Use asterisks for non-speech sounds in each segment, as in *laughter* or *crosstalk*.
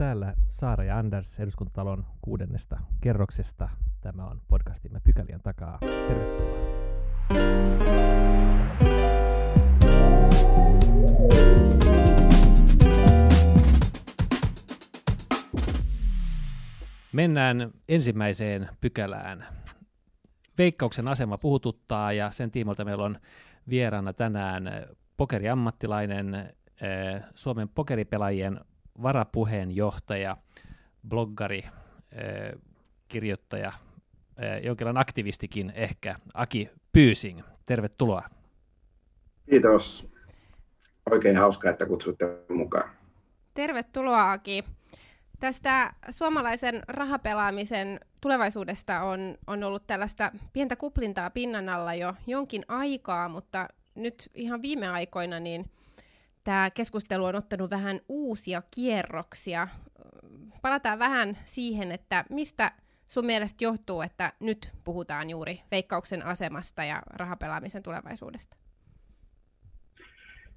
täällä Saara ja Anders eduskuntatalon kuudennesta kerroksesta. Tämä on podcastimme Pykälien takaa. Tervetuloa. Mennään ensimmäiseen pykälään. Veikkauksen asema puhututtaa ja sen tiimoilta meillä on vieraana tänään pokeriammattilainen, eh, Suomen pokeripelaajien varapuheenjohtaja, bloggari, eh, kirjoittaja, eh, jonkinlainen aktivistikin ehkä, Aki Pyysing. Tervetuloa. Kiitos. Oikein hauska, että kutsutte mukaan. Tervetuloa Aki. Tästä suomalaisen rahapelaamisen tulevaisuudesta on, on ollut tällaista pientä kuplintaa pinnan alla jo jonkin aikaa, mutta nyt ihan viime aikoina niin tämä keskustelu on ottanut vähän uusia kierroksia. Palataan vähän siihen, että mistä sun mielestä johtuu, että nyt puhutaan juuri veikkauksen asemasta ja rahapelaamisen tulevaisuudesta?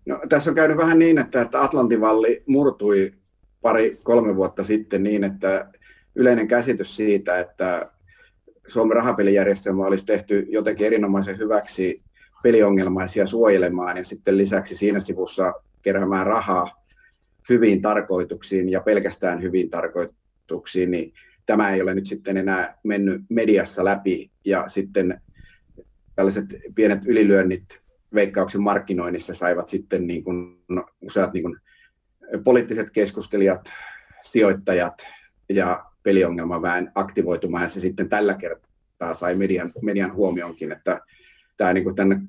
No, tässä on käynyt vähän niin, että, että Atlantivalli murtui pari-kolme vuotta sitten niin, että yleinen käsitys siitä, että Suomen rahapelijärjestelmä olisi tehty jotenkin erinomaisen hyväksi peliongelmaisia suojelemaan ja sitten lisäksi siinä sivussa keräämään rahaa hyviin tarkoituksiin ja pelkästään hyviin tarkoituksiin, niin tämä ei ole nyt sitten enää mennyt mediassa läpi. Ja sitten tällaiset pienet ylilyönnit veikkauksen markkinoinnissa saivat sitten niin kuin, no, useat niin kuin, poliittiset keskustelijat, sijoittajat ja peliongelmaväen aktivoitumaan ja se sitten tällä kertaa sai median, median huomionkin, että tämä niin kuin tänne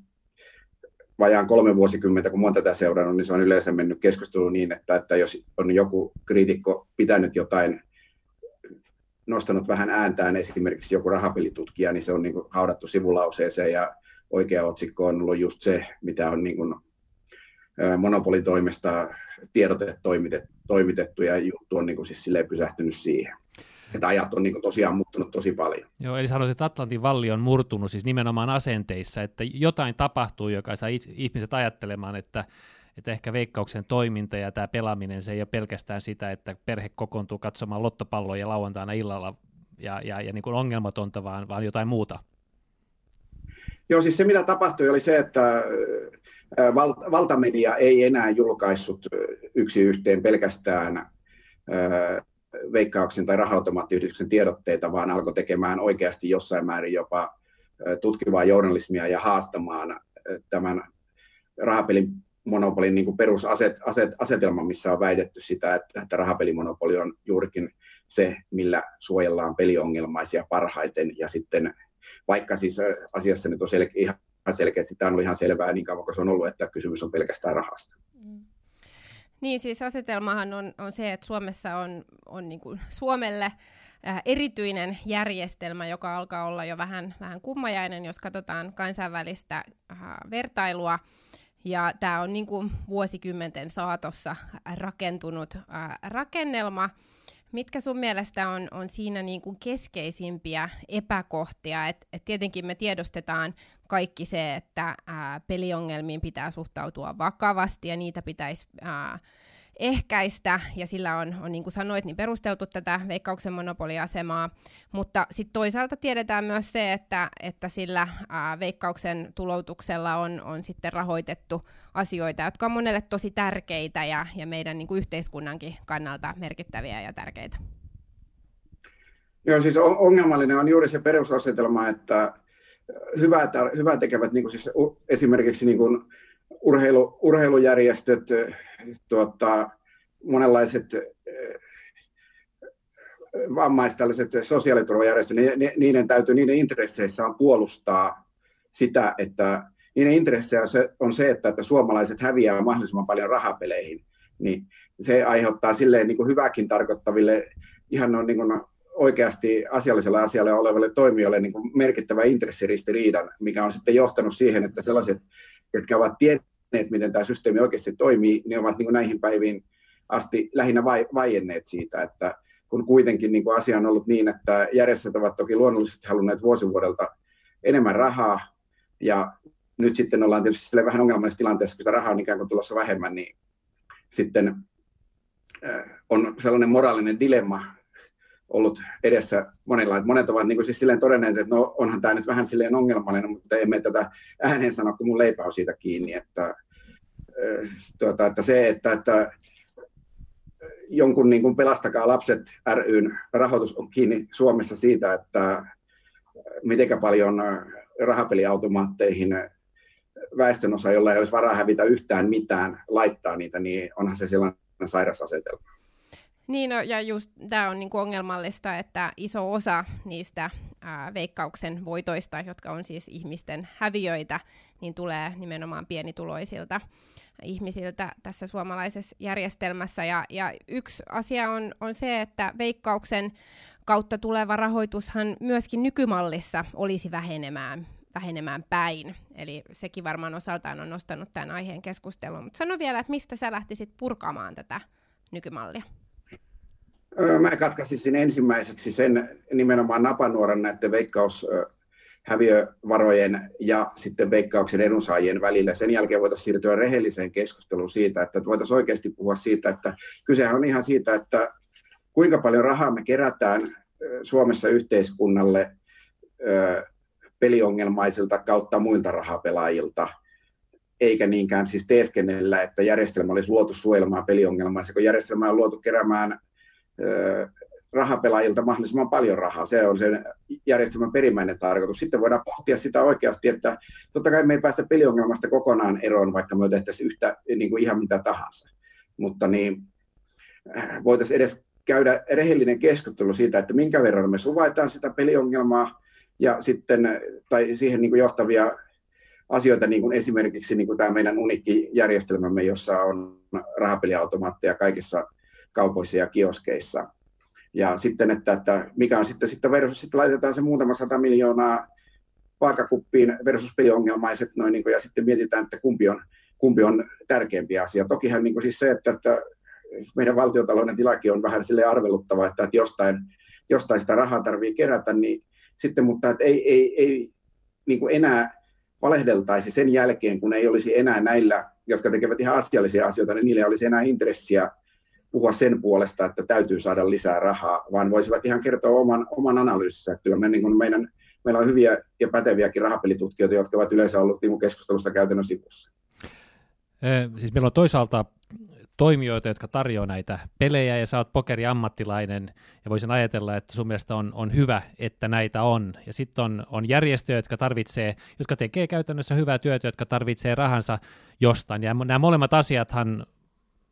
vajaan kolme vuosikymmentä, kun olen tätä seurannut, niin se on yleensä mennyt keskustelu niin, että, että jos on joku kriitikko pitänyt jotain, nostanut vähän ääntään esimerkiksi joku rahapelitutkija, niin se on niin kuin haudattu sivulauseeseen ja oikea otsikko on ollut just se, mitä on niin kuin monopolin toimesta tiedote toimitettu ja juttu on niin kuin siis pysähtynyt siihen että ajat on niin tosiaan muuttunut tosi paljon. Joo, eli sanoit, että Atlantin valli on murtunut siis nimenomaan asenteissa, että jotain tapahtuu, joka saa ihmiset ajattelemaan, että, että ehkä veikkauksen toiminta ja tämä pelaaminen, se ei ole pelkästään sitä, että perhe kokoontuu katsomaan lottopalloja lauantaina illalla ja, ja, ja niin kuin ongelmatonta, vaan, vaan jotain muuta. Joo, siis se mitä tapahtui oli se, että valtamedia ei enää julkaissut yksi yhteen pelkästään veikkauksen tai rahautomaattiyhdistyksen tiedotteita, vaan alkoi tekemään oikeasti jossain määrin jopa tutkivaa journalismia ja haastamaan tämän rahapelin monopolin niin kuin perusasetelma, missä on väitetty sitä, että, että rahapelimonopoli on juurikin se, millä suojellaan peliongelmaisia parhaiten. Ja sitten vaikka siis asiassa nyt on sel- ihan selkeästi, tämä on ihan selvää niin kauan kuin se on ollut, että kysymys on pelkästään rahasta. Niin, siis asetelmahan on, on se, että Suomessa on, on niin kuin Suomelle äh, erityinen järjestelmä, joka alkaa olla jo vähän, vähän kummajainen, jos katsotaan kansainvälistä äh, vertailua. Ja tämä on niin kuin vuosikymmenten saatossa rakentunut äh, rakennelma, Mitkä sun mielestä on, on siinä niin kuin keskeisimpiä epäkohtia? Et, et tietenkin me tiedostetaan kaikki se, että ää, peliongelmiin pitää suhtautua vakavasti ja niitä pitäisi ää, ehkäistä, ja sillä on, on niin kuin sanoit, niin perusteltu tätä veikkauksen monopoliasemaa, mutta sitten toisaalta tiedetään myös se, että, että sillä ää, veikkauksen tuloutuksella on, on sitten rahoitettu asioita, jotka on monelle tosi tärkeitä ja, ja meidän niin kuin yhteiskunnankin kannalta merkittäviä ja tärkeitä. Joo, siis ongelmallinen on juuri se perusasetelma, että hyvää, hyvää tekevät niin kuin siis esimerkiksi niin kuin urheilu, urheilujärjestöt, tuota, monenlaiset vammaiset tällaiset sosiaaliturvajärjestöt, niin niiden täytyy, niiden intresseissä on puolustaa sitä, että niiden intressejä on se, on se että, että suomalaiset häviää mahdollisimman paljon rahapeleihin, niin se aiheuttaa silleen niin kuin hyväkin tarkoittaville ihan on niin kuin oikeasti asiallisella asialla olevalle toimijoille niin kuin merkittävä intressiristiriidan, mikä on sitten johtanut siihen, että sellaiset, jotka ovat tienneet, miten tämä systeemi oikeasti toimii, niin ovat niin kuin näihin päiviin asti lähinnä vai, vaienneet siitä, että kun kuitenkin niin kuin asia on ollut niin, että järjestöt ovat toki luonnollisesti halunneet vuosivuodelta enemmän rahaa, ja nyt sitten ollaan tietysti vähän ongelmallisessa tilanteessa, kun sitä rahaa on ikään kuin tulossa vähemmän, niin sitten on sellainen moraalinen dilemma ollut edessä monilla. Että monet ovat niin kuin siis silleen todenneet, että no onhan tämä nyt vähän silleen ongelmallinen, mutta emme tätä ääneen sano, kun mun leipä on siitä kiinni. Että, tuota, että se, että, että jonkun niin kuin Pelastakaa lapset ryn rahoitus on kiinni Suomessa siitä, että miten paljon rahapeliautomaatteihin väestönosa, jolla ei olisi varaa hävitä yhtään mitään, laittaa niitä, niin onhan se sellainen sairas asetelma. Niin, no, ja just tämä on niinku ongelmallista, että iso osa niistä ää, veikkauksen voitoista, jotka on siis ihmisten häviöitä, niin tulee nimenomaan pienituloisilta ihmisiltä tässä suomalaisessa järjestelmässä. Ja, ja yksi asia on, on se, että veikkauksen kautta tuleva rahoitushan myöskin nykymallissa olisi vähenemään, vähenemään päin. Eli sekin varmaan osaltaan on nostanut tämän aiheen keskusteluun. Mutta sano vielä, että mistä sä lähtisit purkamaan tätä nykymallia? Mä katkaisin ensimmäiseksi sen nimenomaan napanuoran näiden veikkaus häviövarojen ja sitten veikkauksen edunsaajien välillä. Sen jälkeen voitaisiin siirtyä rehelliseen keskusteluun siitä, että voitaisiin oikeasti puhua siitä, että kysehän on ihan siitä, että kuinka paljon rahaa me kerätään Suomessa yhteiskunnalle peliongelmaisilta kautta muilta rahapelaajilta, eikä niinkään siis teeskennellä, että järjestelmä olisi luotu suojelemaan peliongelmaisia, kun järjestelmä on luotu keräämään rahapelaajilta mahdollisimman paljon rahaa. Se on sen järjestelmän perimmäinen tarkoitus. Sitten voidaan pohtia sitä oikeasti, että totta kai me ei päästä peliongelmasta kokonaan eroon, vaikka me tehtäisiin yhtä, niin kuin ihan mitä tahansa. Mutta niin, voitaisiin edes käydä rehellinen keskustelu siitä, että minkä verran me suvaitaan sitä peliongelmaa ja sitten, tai siihen niin kuin johtavia asioita, niin kuin esimerkiksi niin kuin tämä meidän unikki järjestelmämme, jossa on rahapeliautomaatteja kaikissa kaupoissa ja kioskeissa. Ja sitten, että, että mikä on sitten, sitten versus, sitten laitetaan se muutama sata miljoonaa vaakakuppiin versus peliongelmaiset, noin, niin kuin, ja sitten mietitään, että kumpi on, kumpi on tärkeämpi asia. Tokihan niin kuin siis se, että, että meidän valtiotalouden tilakin on vähän sille arveluttava, että, että jostain, jostain sitä rahaa tarvii kerätä, niin sitten, mutta että ei, ei, ei niin kuin enää valehdeltaisi sen jälkeen, kun ei olisi enää näillä, jotka tekevät ihan asiallisia asioita, niin niillä ei olisi enää intressiä puhua sen puolesta, että täytyy saada lisää rahaa, vaan voisivat ihan kertoa oman, oman analyysissä. Kyllä me, niin kuin meidän, meillä on hyviä ja päteviäkin rahapelitutkijoita, jotka ovat yleensä olleet niin keskustelusta käytännön sivussa. Siis meillä on toisaalta toimijoita, jotka tarjoavat näitä pelejä, ja sä oot pokeriammattilainen, ja voisin ajatella, että sun mielestä on, on hyvä, että näitä on. Ja sitten on, on järjestöjä, jotka tarvitsee, jotka tekee käytännössä hyvää työtä, jotka tarvitsee rahansa jostain. Ja nämä molemmat asiathan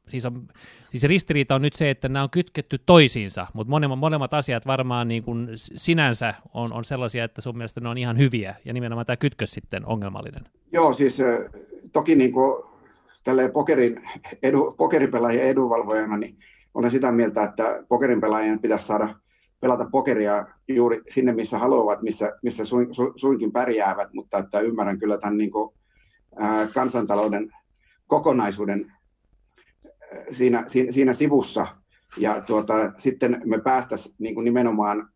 siis, on, siis ristiriita on nyt se, että nämä on kytketty toisiinsa, mutta molemmat, molemmat asiat varmaan niin kuin sinänsä on, on sellaisia, että sun mielestä ne on ihan hyviä, ja nimenomaan tämä kytkös sitten ongelmallinen. Joo, siis toki niin kuin pokerin edu, pokeripelaajien edunvalvojana, niin olen sitä mieltä, että pokerin pelaajien pitäisi saada pelata pokeria juuri sinne, missä haluavat, missä, missä su, su, suinkin pärjäävät, mutta että ymmärrän kyllä tämän niin kuin, kansantalouden kokonaisuuden siinä, siinä, siinä sivussa. Ja tuota, sitten me päästäisiin niin kuin nimenomaan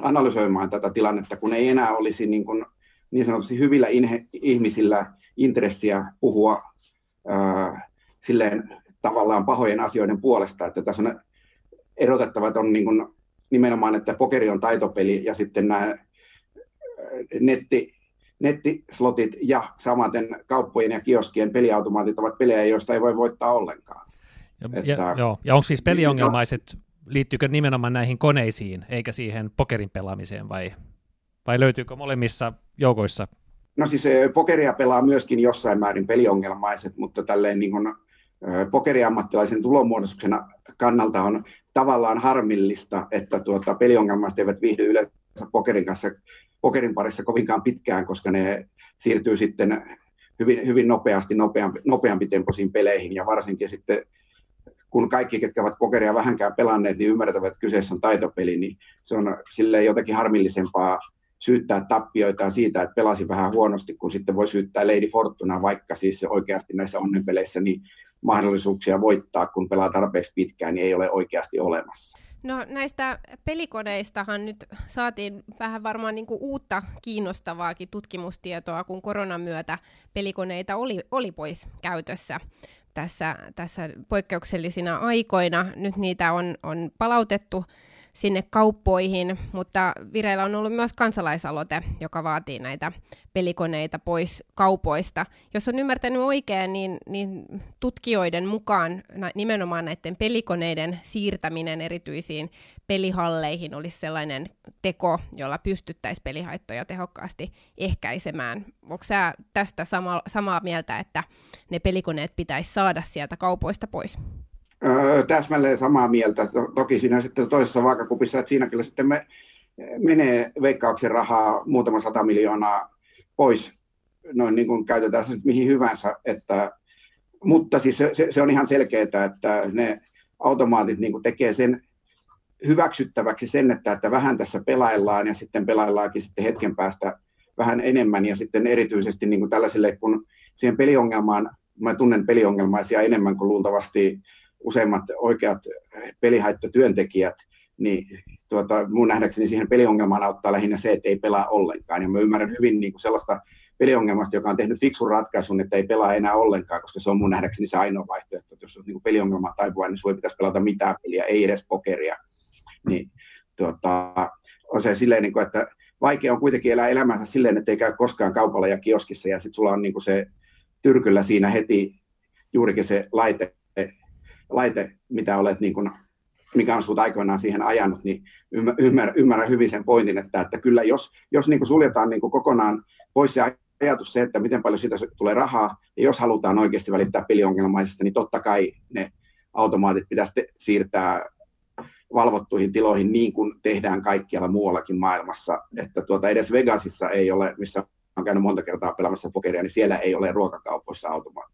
analysoimaan tätä tilannetta, kun ei enää olisi niin, kuin, niin sanotusti hyvillä inhe, ihmisillä intressiä puhua ää, silleen tavallaan pahojen asioiden puolesta. Että tässä on erotettava, että on niin kuin nimenomaan, että pokeri on taitopeli ja sitten nämä netti, nettislotit ja samaten kauppojen ja kioskien peliautomaatit ovat pelejä, joista ei voi voittaa ollenkaan. Ja, että, ja, joo. ja onko siis peliongelmaiset, liittyykö nimenomaan näihin koneisiin, eikä siihen pokerin pelaamiseen, vai, vai löytyykö molemmissa joukoissa? No siis eh, pokeria pelaa myöskin jossain määrin peliongelmaiset, mutta tälleen niin kuin, eh, pokeriammattilaisen tulonmuodostuksen kannalta on tavallaan harmillista, että tuota, peliongelmaiset eivät viihdy yleensä pokerin kanssa pokerin parissa kovinkaan pitkään, koska ne siirtyy sitten hyvin, hyvin nopeasti nopeampi, nopeampi tempoisiin peleihin ja varsinkin sitten kun kaikki, ketkä ovat pokeria vähänkään pelanneet, niin ymmärtävät, että kyseessä on taitopeli, niin se on sille jotenkin harmillisempaa syyttää tappioitaan siitä, että pelasi vähän huonosti, kun sitten voi syyttää Lady Fortuna, vaikka siis oikeasti näissä onnenpeleissä niin mahdollisuuksia voittaa, kun pelaa tarpeeksi pitkään, niin ei ole oikeasti olemassa. No näistä pelikoneistahan nyt saatiin vähän varmaan niin uutta kiinnostavaakin tutkimustietoa, kun koronan myötä pelikoneita oli, oli pois käytössä tässä, tässä poikkeuksellisina aikoina. Nyt niitä on, on palautettu sinne kauppoihin, mutta vireillä on ollut myös kansalaisaloite, joka vaatii näitä pelikoneita pois kaupoista. Jos on ymmärtänyt oikein, niin, niin tutkijoiden mukaan nimenomaan näiden pelikoneiden siirtäminen erityisiin pelihalleihin olisi sellainen teko, jolla pystyttäisiin pelihaittoja tehokkaasti ehkäisemään. Onko sä tästä sama, samaa mieltä, että ne pelikoneet pitäisi saada sieltä kaupoista pois? Öö, täsmälleen samaa mieltä. Toki siinä sitten toisessa vaakakupissa, että siinä kyllä sitten me, menee veikkauksen rahaa muutama sata miljoonaa pois, noin niin kuin käytetään se nyt mihin hyvänsä, että, mutta siis se, se, se on ihan selkeää, että ne automaatit niin kuin tekee sen hyväksyttäväksi sen, että, että vähän tässä pelaillaan ja sitten pelaillaankin sitten hetken päästä vähän enemmän ja sitten erityisesti niin kuin tällaisille, kun siihen peliongelmaan, mä tunnen peliongelmaisia enemmän kuin luultavasti useimmat oikeat pelihaittatyöntekijät, niin tuota, mun nähdäkseni siihen peliongelmaan auttaa lähinnä se, että ei pelaa ollenkaan. Ja mä ymmärrän hyvin niin kuin sellaista peliongelmasta, joka on tehnyt fiksun ratkaisun, että ei pelaa enää ollenkaan, koska se on mun nähdäkseni se ainoa vaihtoehto. Että jos on niin peliongelma taipuva, niin sulla pitäisi pelata mitään peliä, ei edes pokeria. Niin, tuota, on se silleen, niin kuin, että vaikea on kuitenkin elää elämänsä silleen, että ei käy koskaan kaupalla ja kioskissa, ja sitten sulla on niin kuin se tyrkyllä siinä heti juurikin se laite, laite mitä olet niin kuin, mikä on sinut aikoinaan siihen ajanut, niin ymmärrän, ymmärrän hyvin sen pointin, että, että kyllä jos, jos niin kuin suljetaan niin kuin kokonaan pois se ajatus se, että miten paljon siitä tulee rahaa, ja jos halutaan oikeasti välittää peliongelmaisesta, niin totta kai ne automaatit pitäisi te- siirtää valvottuihin tiloihin niin kuin tehdään kaikkialla muuallakin maailmassa. Että tuota, edes Vegasissa ei ole, missä on käynyt monta kertaa pelaamassa pokeria, niin siellä ei ole ruokakaupoissa automaatteja.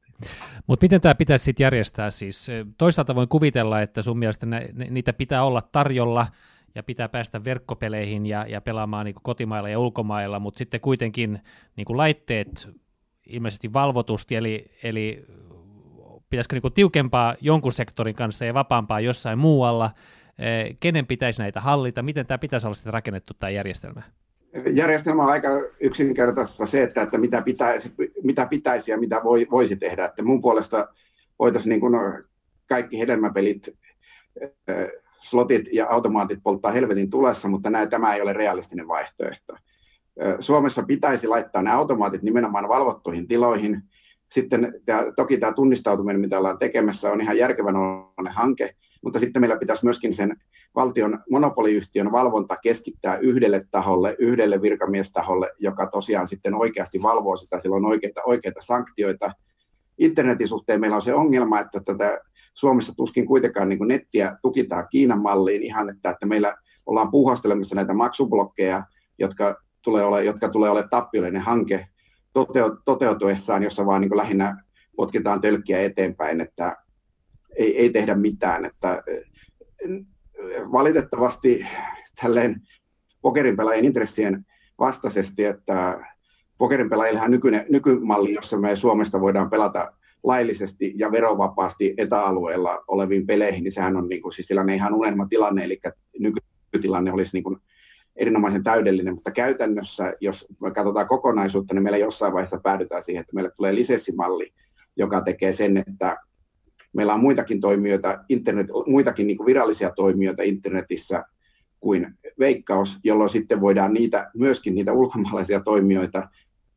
Mutta miten tämä pitäisi sitten järjestää? Siis toisaalta voin kuvitella, että sun mielestä ne, ne, niitä pitää olla tarjolla ja pitää päästä verkkopeleihin ja, ja pelaamaan niin kotimailla ja ulkomailla, mutta sitten kuitenkin niin laitteet ilmeisesti valvotusti, eli, eli pitäisikö niin tiukempaa jonkun sektorin kanssa ja vapaampaa jossain muualla, kenen pitäisi näitä hallita, miten tämä pitäisi olla sitten rakennettu tämä järjestelmä? Järjestelmä on aika yksinkertaista se, että, että mitä, pitäisi, mitä pitäisi ja mitä voi, voisi tehdä. Että mun puolesta voitaisiin niin kuin kaikki hedelmäpelit, slotit ja automaatit polttaa helvetin tulessa, mutta näin, tämä ei ole realistinen vaihtoehto. Suomessa pitäisi laittaa nämä automaatit nimenomaan valvottuihin tiloihin. Sitten tämä, toki tämä tunnistautuminen, mitä ollaan tekemässä, on ihan järkevän hanke, mutta sitten meillä pitäisi myöskin sen valtion monopoliyhtiön valvonta keskittää yhdelle taholle, yhdelle virkamiestaholle, joka tosiaan sitten oikeasti valvoo sitä, sillä on oikeita, oikeita sanktioita. Internetin suhteen meillä on se ongelma, että tätä Suomessa tuskin kuitenkaan niin nettiä tukitaan Kiinan malliin ihan, että, että meillä ollaan puuhastelemassa näitä maksublokkeja, jotka tulee ole, jotka tulee olemaan tappiollinen hanke toteutuessaan, jossa vaan niin lähinnä potkitaan tölkkiä eteenpäin, että ei, ei tehdä mitään. Että valitettavasti tälleen pokerin pelaajien intressien vastaisesti, että pokerin pelaajillehan nykyinen, nykymalli, jossa me Suomesta voidaan pelata laillisesti ja verovapaasti etäalueella oleviin peleihin, niin sehän on niin kuin, siis tilanne ihan unelmatilanne, eli nykytilanne olisi niin kuin erinomaisen täydellinen, mutta käytännössä, jos me katsotaan kokonaisuutta, niin meillä jossain vaiheessa päädytään siihen, että meille tulee lisenssimalli, joka tekee sen, että meillä on muitakin toimijoita, internet, muitakin niin kuin virallisia toimijoita internetissä kuin veikkaus, jolloin sitten voidaan niitä, myöskin niitä ulkomaalaisia toimijoita,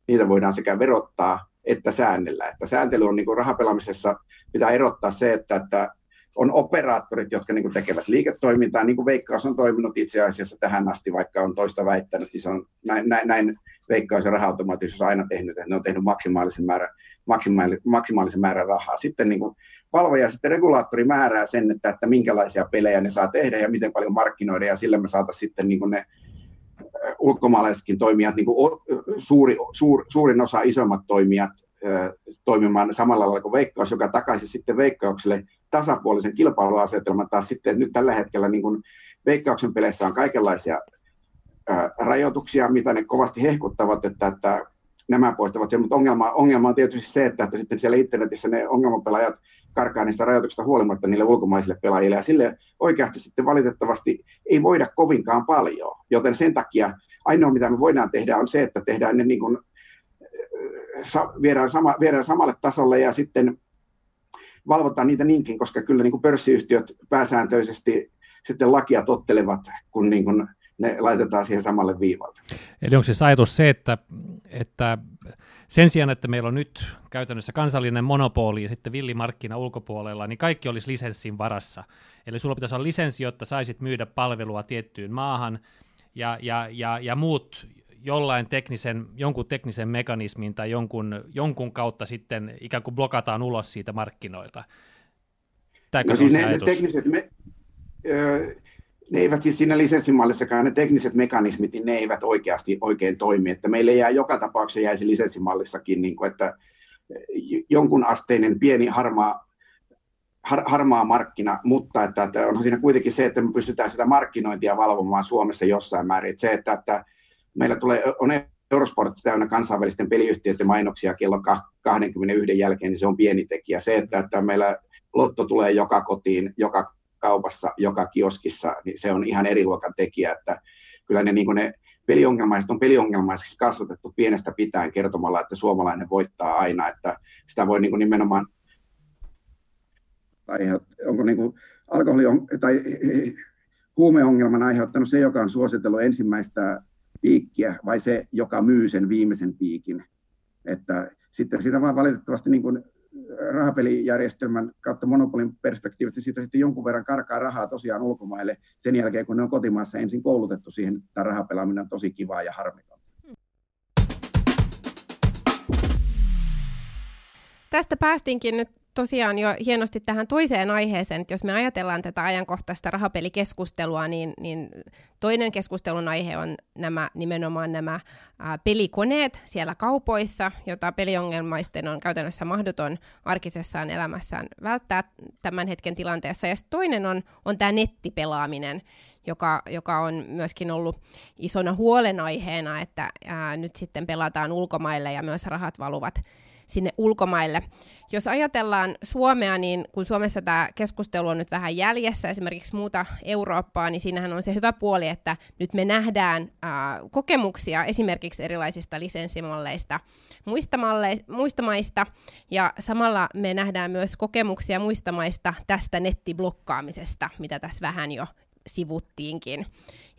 niitä voidaan sekä verottaa että säännellä. Että sääntely on niin kuin rahapelaamisessa, pitää erottaa se, että, että on operaattorit, jotka niin kuin tekevät liiketoimintaa, niin kuin Veikkaus on toiminut itse asiassa tähän asti, vaikka on toista väittänyt, niin se on näin, näin, näin Veikkaus ja raha aina tehnyt, että ne on tehnyt maksimaalisen määrän, maksimaalisen, maksimaalisen määrän rahaa. Sitten niin kuin valvoja sitten regulaattori määrää sen, että, että minkälaisia pelejä ne saa tehdä ja miten paljon markkinoida, ja sillä me saataisiin sitten niin ne ulkomaalaisetkin toimijat, niin kuin suuri, suur, suurin osa isommat toimijat toimimaan samalla lailla kuin Veikkaus, joka takaisi sitten Veikkaukselle tasapuolisen kilpailuasetelman taas sitten, että nyt tällä hetkellä niin kuin Veikkauksen peleissä on kaikenlaisia rajoituksia, mitä ne kovasti hehkuttavat, että, että nämä poistavat sen, mutta ongelma, ongelma on tietysti se, että, että sitten siellä internetissä ne ongelmapelaajat karkaa niistä rajoituksista huolimatta niille ulkomaisille pelaajille. Ja sille oikeasti sitten valitettavasti ei voida kovinkaan paljon. Joten sen takia ainoa, mitä me voidaan tehdä, on se, että tehdään ne niin kuin, sa, viedään, sama, viedään samalle tasolle ja sitten valvotaan niitä niinkin, koska kyllä niin kuin pörssiyhtiöt pääsääntöisesti sitten lakia tottelevat, kun niin kuin ne laitetaan siihen samalle viivalle. Eli onko se ajatus se, että, että sen sijaan, että meillä on nyt käytännössä kansallinen monopoli ja sitten villimarkkina ulkopuolella, niin kaikki olisi lisenssin varassa. Eli sulla pitäisi olla lisenssi, jotta saisit myydä palvelua tiettyyn maahan, ja, ja, ja, ja muut jollain teknisen, jonkun teknisen mekanismin tai jonkun, jonkun kautta sitten ikään kuin blokataan ulos siitä markkinoilta. Tämäkö no siis ne, ne tekniset me, ö, ne eivät siis siinä lisenssimallissakaan, ne tekniset mekanismit, niin ne eivät oikeasti oikein toimi. Että meille jää joka tapauksessa jäisi lisenssimallissakin, niin kuin, että jonkun asteinen pieni harmaa, har, harmaa markkina, mutta että, että on siinä kuitenkin se, että me pystytään sitä markkinointia valvomaan Suomessa jossain määrin. Että se, että, että meillä tulee, on Eurosport täynnä kansainvälisten peliyhtiöiden mainoksia kello 21 jälkeen, niin se on pieni tekijä. Se, että, että meillä lotto tulee joka kotiin, joka kaupassa, joka kioskissa, niin se on ihan eri luokan tekijä, että kyllä ne, niin ne peliongelmaiset on peliongelmaiseksi kasvatettu pienestä pitäen kertomalla, että suomalainen voittaa aina, että sitä voi niin nimenomaan tai onko niin kuin alkoholi on, tai huumeongelman aiheuttanut se, joka on suositellut ensimmäistä piikkiä, vai se, joka myy sen viimeisen piikin. Että sitten sitä vaan valitettavasti niin kuin rahapelijärjestelmän kautta monopolin perspektiivistä siitä sitten jonkun verran karkaa rahaa tosiaan ulkomaille sen jälkeen, kun ne on kotimaassa ensin koulutettu siihen, että rahapelaaminen on tosi kivaa ja harmiton. Tästä päästinkin nyt tosiaan jo hienosti tähän toiseen aiheeseen, että jos me ajatellaan tätä ajankohtaista rahapelikeskustelua, niin, niin toinen keskustelun aihe on nämä, nimenomaan nämä ää, pelikoneet siellä kaupoissa, jota peliongelmaisten on käytännössä mahdoton arkisessaan elämässään välttää tämän hetken tilanteessa. Ja toinen on, on tämä nettipelaaminen, joka, joka on myöskin ollut isona huolenaiheena, että ää, nyt sitten pelataan ulkomaille ja myös rahat valuvat sinne ulkomaille. Jos ajatellaan Suomea, niin kun Suomessa tämä keskustelu on nyt vähän jäljessä esimerkiksi muuta Eurooppaa, niin siinähän on se hyvä puoli, että nyt me nähdään ää, kokemuksia esimerkiksi erilaisista lisenssimalleista muista, malle, muista maista, ja samalla me nähdään myös kokemuksia muista maista tästä nettiblokkaamisesta, mitä tässä vähän jo sivuttiinkin.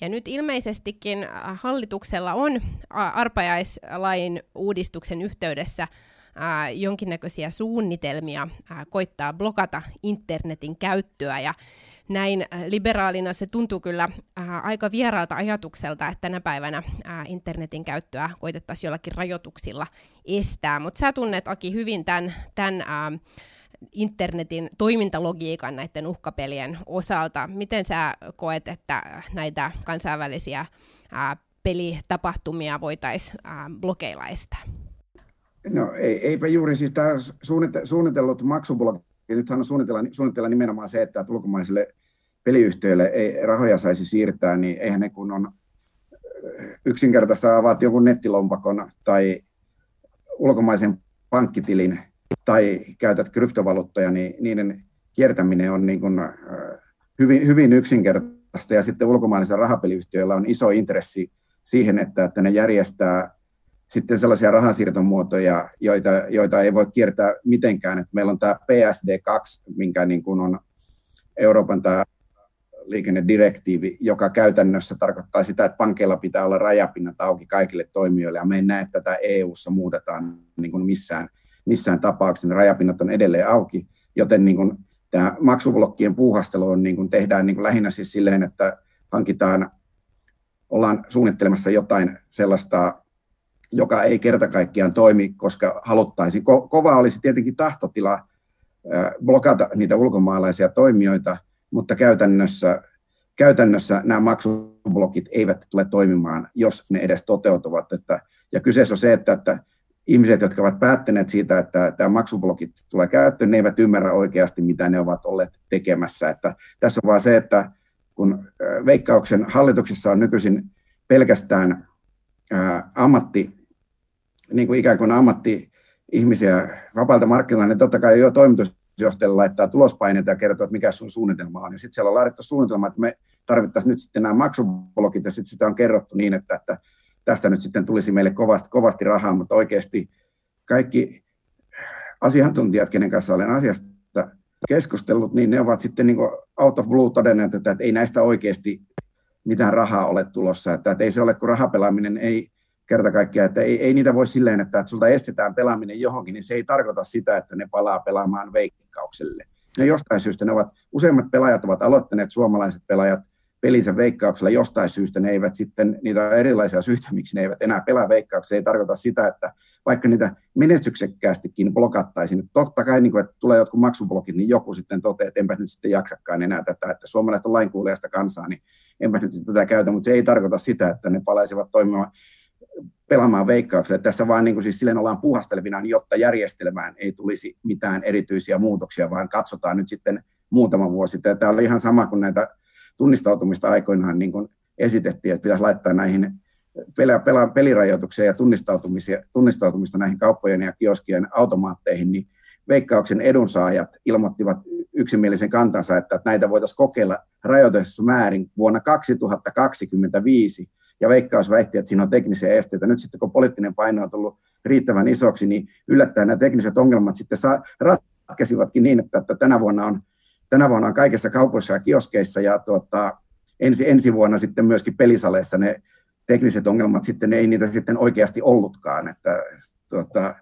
Ja nyt ilmeisestikin hallituksella on arpajaislain uudistuksen yhteydessä ää, jonkinnäköisiä suunnitelmia ää, koittaa blokata internetin käyttöä ja näin liberaalina se tuntuu kyllä ää, aika vieraalta ajatukselta, että tänä päivänä ää, internetin käyttöä koitettaisiin jollakin rajoituksilla estää, mutta sä tunnet Aki hyvin tämän, tämän ää, internetin toimintalogiikan näiden uhkapelien osalta. Miten sä koet, että näitä kansainvälisiä ää, pelitapahtumia voitaisiin blokeilla estää? No ei, eipä juuri, siis tämä suunnitellut maksublokki, nythän on suunnitella, suunnitella nimenomaan se, että ulkomaisille peliyhtiöille ei rahoja saisi siirtää, niin eihän ne kun on yksinkertaista avaat jonkun nettilompakon tai ulkomaisen pankkitilin tai käytät kryptovaluuttoja, niin niiden kiertäminen on niin kuin hyvin, hyvin yksinkertaista. Ja sitten ulkomaisilla rahapeliyhtiöillä on iso intressi siihen, että, että ne järjestää sitten sellaisia rahansiirtomuotoja, joita, joita ei voi kiertää mitenkään. Et meillä on tämä PSD2, minkä niin kuin on Euroopan tämä liikennedirektiivi, joka käytännössä tarkoittaa sitä, että pankeilla pitää olla rajapinnat auki kaikille toimijoille, ja me ei näe, että tätä EU-ssa muutetaan niin kuin missään, missään tapauksessa. Ne rajapinnat on edelleen auki, joten niin kuin tämä maksublokkien puuhastelu on, niin kuin tehdään niin kuin lähinnä siis silleen, että hankitaan, ollaan suunnittelemassa jotain sellaista joka ei kerta kaikkiaan toimi, koska haluttaisiin. Ko- kova olisi tietenkin tahtotila blokata niitä ulkomaalaisia toimijoita, mutta käytännössä, käytännössä nämä maksublokit eivät tule toimimaan, jos ne edes toteutuvat. Että, ja kyseessä on se, että, että ihmiset, jotka ovat päättäneet siitä, että tämä maksublokit tulee käyttöön, ne eivät ymmärrä oikeasti, mitä ne ovat olleet tekemässä. Että tässä on vaan se, että kun Veikkauksen hallituksessa on nykyisin pelkästään ammatti niin kuin ikään kuin ammatti-ihmisiä vapailta markkinoilta, niin totta kai jo toimitusjohtajalle laittaa tulospaineita ja kertoo, että mikä sun suunnitelma on. Ja sitten siellä on laadittu suunnitelma, että me tarvittaisiin nyt sitten nämä maksublokit, ja sitten sitä on kerrottu niin, että, että tästä nyt sitten tulisi meille kovasti, kovasti rahaa, mutta oikeasti kaikki asiantuntijat, kenen kanssa olen asiasta keskustellut, niin ne ovat sitten niin out of blue todenneet, että, että ei näistä oikeasti mitään rahaa ole tulossa, että, että ei se ole, kun rahapelaaminen ei kerta kaikkiaan, että ei, ei niitä voi silleen, että, että sulta estetään pelaaminen johonkin, niin se ei tarkoita sitä, että ne palaa pelaamaan veikkaukselle. Ne jostain syystä ne ovat, useimmat pelaajat ovat aloittaneet, suomalaiset pelaajat, pelinsä veikkauksella jostain syystä ne eivät sitten, niitä on erilaisia syitä, miksi ne eivät enää pelaa veikkauksella. Se ei tarkoita sitä, että vaikka niitä menestyksekkäästikin blokattaisiin, että totta kai niin kuin, että tulee jotkut maksublokit, niin joku sitten toteaa, että enpä nyt sitten jaksakaan enää tätä, että suomalaiset on lainkuulijasta kansaa, niin enpä nyt tätä käytä, mutta se ei tarkoita sitä, että ne palaisivat toimimaan pelaamaan veikkaukselle. Tässä vaan niin kuin siis silleen ollaan puhastelevinaan, jotta järjestelmään ei tulisi mitään erityisiä muutoksia, vaan katsotaan nyt sitten muutama vuosi. Tämä oli ihan sama kuin näitä tunnistautumista aikoinaan niin kuin esitettiin, että pitäisi laittaa näihin pelä, pelä, pelirajoituksia ja tunnistautumista, tunnistautumista näihin kauppojen ja kioskien automaatteihin, niin veikkauksen edunsaajat ilmoittivat yksimielisen kantansa, että näitä voitaisiin kokeilla rajoituksessa määrin vuonna 2025, ja Veikkaus väitti, että siinä on teknisiä esteitä. Nyt sitten kun poliittinen paino on tullut riittävän isoksi, niin yllättäen nämä tekniset ongelmat sitten ratkesivatkin niin, että, että tänä, vuonna on, tänä vuonna on kaikissa kaupoissa ja kioskeissa ja tuota, ensi, ensi vuonna sitten myöskin pelisaleissa ne tekniset ongelmat sitten, ei niitä sitten oikeasti ollutkaan. Että, tuota,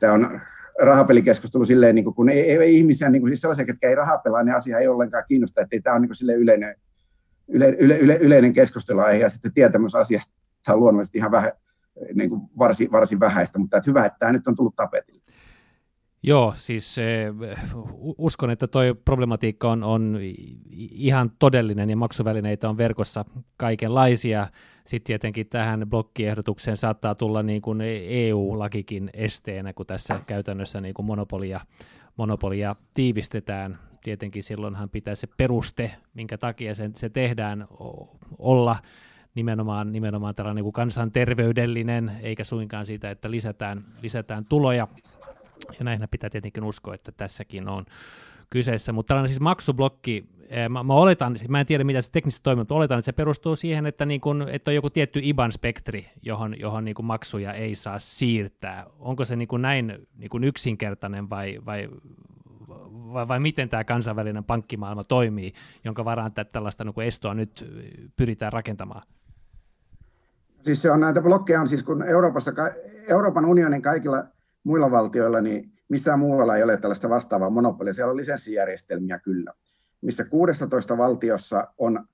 tämä on rahapelikeskustelu silleen, niin kuin, kun ei, ei ihmisiä, niin kuin, siis sellaisia, ketkä ei rahapelaa, niin asia ei ollenkaan kiinnosta, että tämä on niin kuin, yleinen yle, yle, yle, yleinen keskustelua ja sitten tietämys asiasta on luonnollisesti ihan vähän, niin kuin varsin, varsin vähäistä, mutta että hyvä, että tämä nyt on tullut tapetille. Joo, siis eh, uskon, että tuo problematiikka on, on ihan todellinen ja maksuvälineitä on verkossa kaikenlaisia. Sitten tietenkin tähän blokkiehdotukseen saattaa tulla niin kuin EU-lakikin esteenä, kun tässä käytännössä niin kuin monopolia, monopolia tiivistetään tietenkin silloinhan pitää se peruste, minkä takia se, se tehdään, olla nimenomaan, nimenomaan tällainen niin kansanterveydellinen, eikä suinkaan siitä, että lisätään, lisätään tuloja. Ja näinhän pitää tietenkin uskoa, että tässäkin on kyseessä. Mutta tällainen siis maksublokki, eh, mä, mä oletan, mä en tiedä mitä se teknisesti toimii, mutta oletan, että se perustuu siihen, että, niin kun, että on joku tietty IBAN-spektri, johon, johon niin maksuja ei saa siirtää. Onko se niin näin niin yksinkertainen vai, vai, vai, vai miten tämä kansainvälinen pankkimaailma toimii, jonka varaan tällaista niin estoa nyt pyritään rakentamaan? Siis se on näitä blokkeja on siis kun Euroopassa, Euroopan unionin kaikilla muilla valtioilla, niin missään muualla ei ole tällaista vastaavaa monopolia. Siellä on lisenssijärjestelmiä kyllä, missä 16 valtiossa on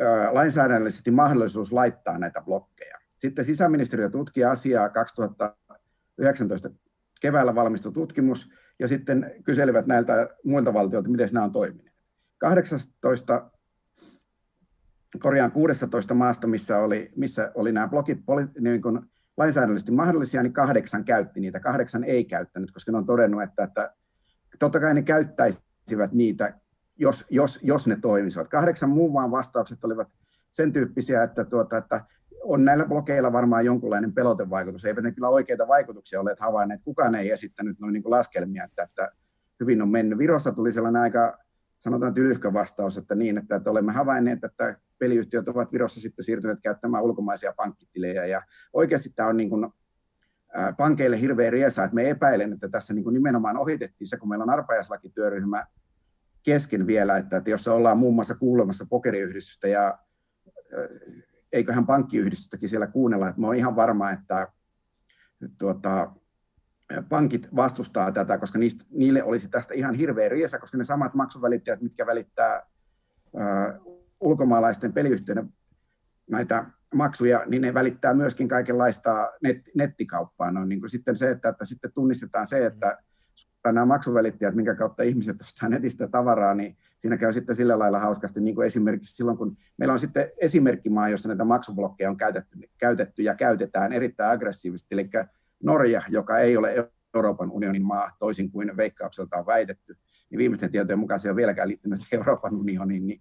ö, lainsäädännöllisesti mahdollisuus laittaa näitä blokkeja. Sitten sisäministeriö tutki asiaa 2019 keväällä valmistui tutkimus, ja sitten kyselivät näiltä muilta valtioilta, miten nämä on toimineet. 18, Korean 16 maasta, missä oli, missä oli nämä blogit poli, niin kuin lainsäädännöllisesti mahdollisia, niin kahdeksan käytti niitä, kahdeksan ei käyttänyt, koska ne on todennut, että, että totta kai ne käyttäisivät niitä, jos, jos, jos ne toimisivat. Kahdeksan muun maan vastaukset olivat sen tyyppisiä, että, tuota, että on näillä blokeilla varmaan jonkunlainen pelotevaikutus. Eivät ne kyllä oikeita vaikutuksia ole havainneet. Kukaan ei esittänyt noin niin kuin laskelmia, että, että hyvin on mennyt. Virosta tuli sellainen aika, sanotaan tylyhkä vastaus, että niin, että, että olemme havainneet, että peliyhtiöt ovat Virossa sitten siirtyneet käyttämään ulkomaisia pankkitilejä. Ja oikeasti tämä on niin kuin, pankeille hirveä riesa, että me epäilen, että tässä niin kuin nimenomaan ohitettiin se, kun meillä on arpajaislakityöryhmä kesken vielä, että, että jos ollaan muun muassa kuulemassa pokeriyhdistystä ja eiköhän pankkiyhdistystäkin siellä kuunnella, että mä oon ihan varma, että tuota, pankit vastustaa tätä, koska niistä, niille olisi tästä ihan hirveä riesa, koska ne samat maksuvälittäjät, mitkä välittää uh, ulkomaalaisten peliyhtiöiden näitä maksuja, niin ne välittää myöskin kaikenlaista net, nettikauppaa. No, niin kuin sitten se, että, että sitten tunnistetaan se, että nämä maksuvälittäjät, minkä kautta ihmiset ostavat netistä tavaraa, niin siinä käy sitten sillä lailla hauskasti, niin kuin esimerkiksi silloin, kun meillä on sitten esimerkkimaa, jossa näitä maksublokkeja on käytetty, käytetty ja käytetään erittäin aggressiivisesti, eli Norja, joka ei ole Euroopan unionin maa, toisin kuin veikkaukselta on väitetty, niin viimeisten tietojen mukaan se ei ole vieläkään liittynyt *laughs* Euroopan unioniin, niin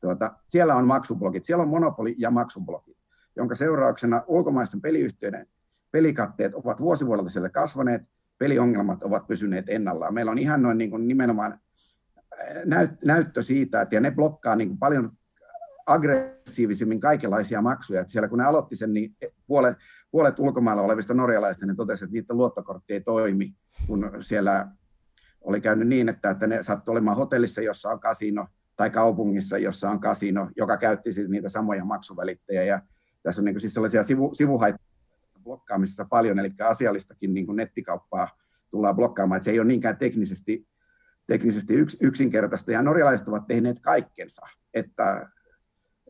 tuota, siellä on maksublokit, siellä on monopoli ja maksublokit, jonka seurauksena ulkomaisten peliyhtiöiden pelikatteet ovat vuosivuodelta sieltä kasvaneet, peliongelmat ovat pysyneet ennallaan. Meillä on ihan noin niin kuin nimenomaan näyt, näyttö siitä, että ja ne blokkaa niin kuin paljon aggressiivisimmin kaikenlaisia maksuja. Että siellä kun ne aloitti sen, niin puolet, puolet ulkomailla olevista norjalaisista ne totesivat, että niiden luottokortti ei toimi, kun siellä oli käynyt niin, että, että ne sattui olemaan hotellissa, jossa on kasino, tai kaupungissa, jossa on kasino, joka käytti siis niitä samoja maksuvälittäjiä. Ja tässä on niin siis sellaisia sivu, sivuhaittoja blokkaamisessa paljon, eli asiallistakin niin kuin nettikauppaa tullaan blokkaamaan, että se ei ole niinkään teknisesti, teknisesti yks, yksinkertaista. Ja norjalaiset ovat tehneet kaikkensa, että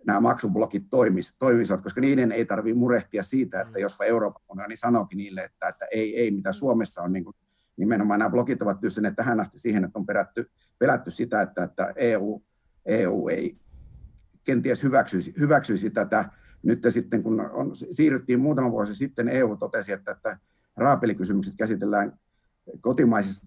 nämä maksublokit toimis, toimisivat, koska niiden ei tarvitse murehtia siitä, että jos Euroopan unioni sanookin niille, että, että ei, ei, mitä Suomessa on, niin kuin, nimenomaan nämä blokit ovat tyssineet tähän asti siihen, että on perätty, pelätty sitä, että, että EU, EU ei kenties hyväksyisi, hyväksyisi tätä. Nyt sitten, kun on, siirryttiin muutama vuosi sitten, EU totesi, että, että raapelikysymykset käsitellään kotimaisissa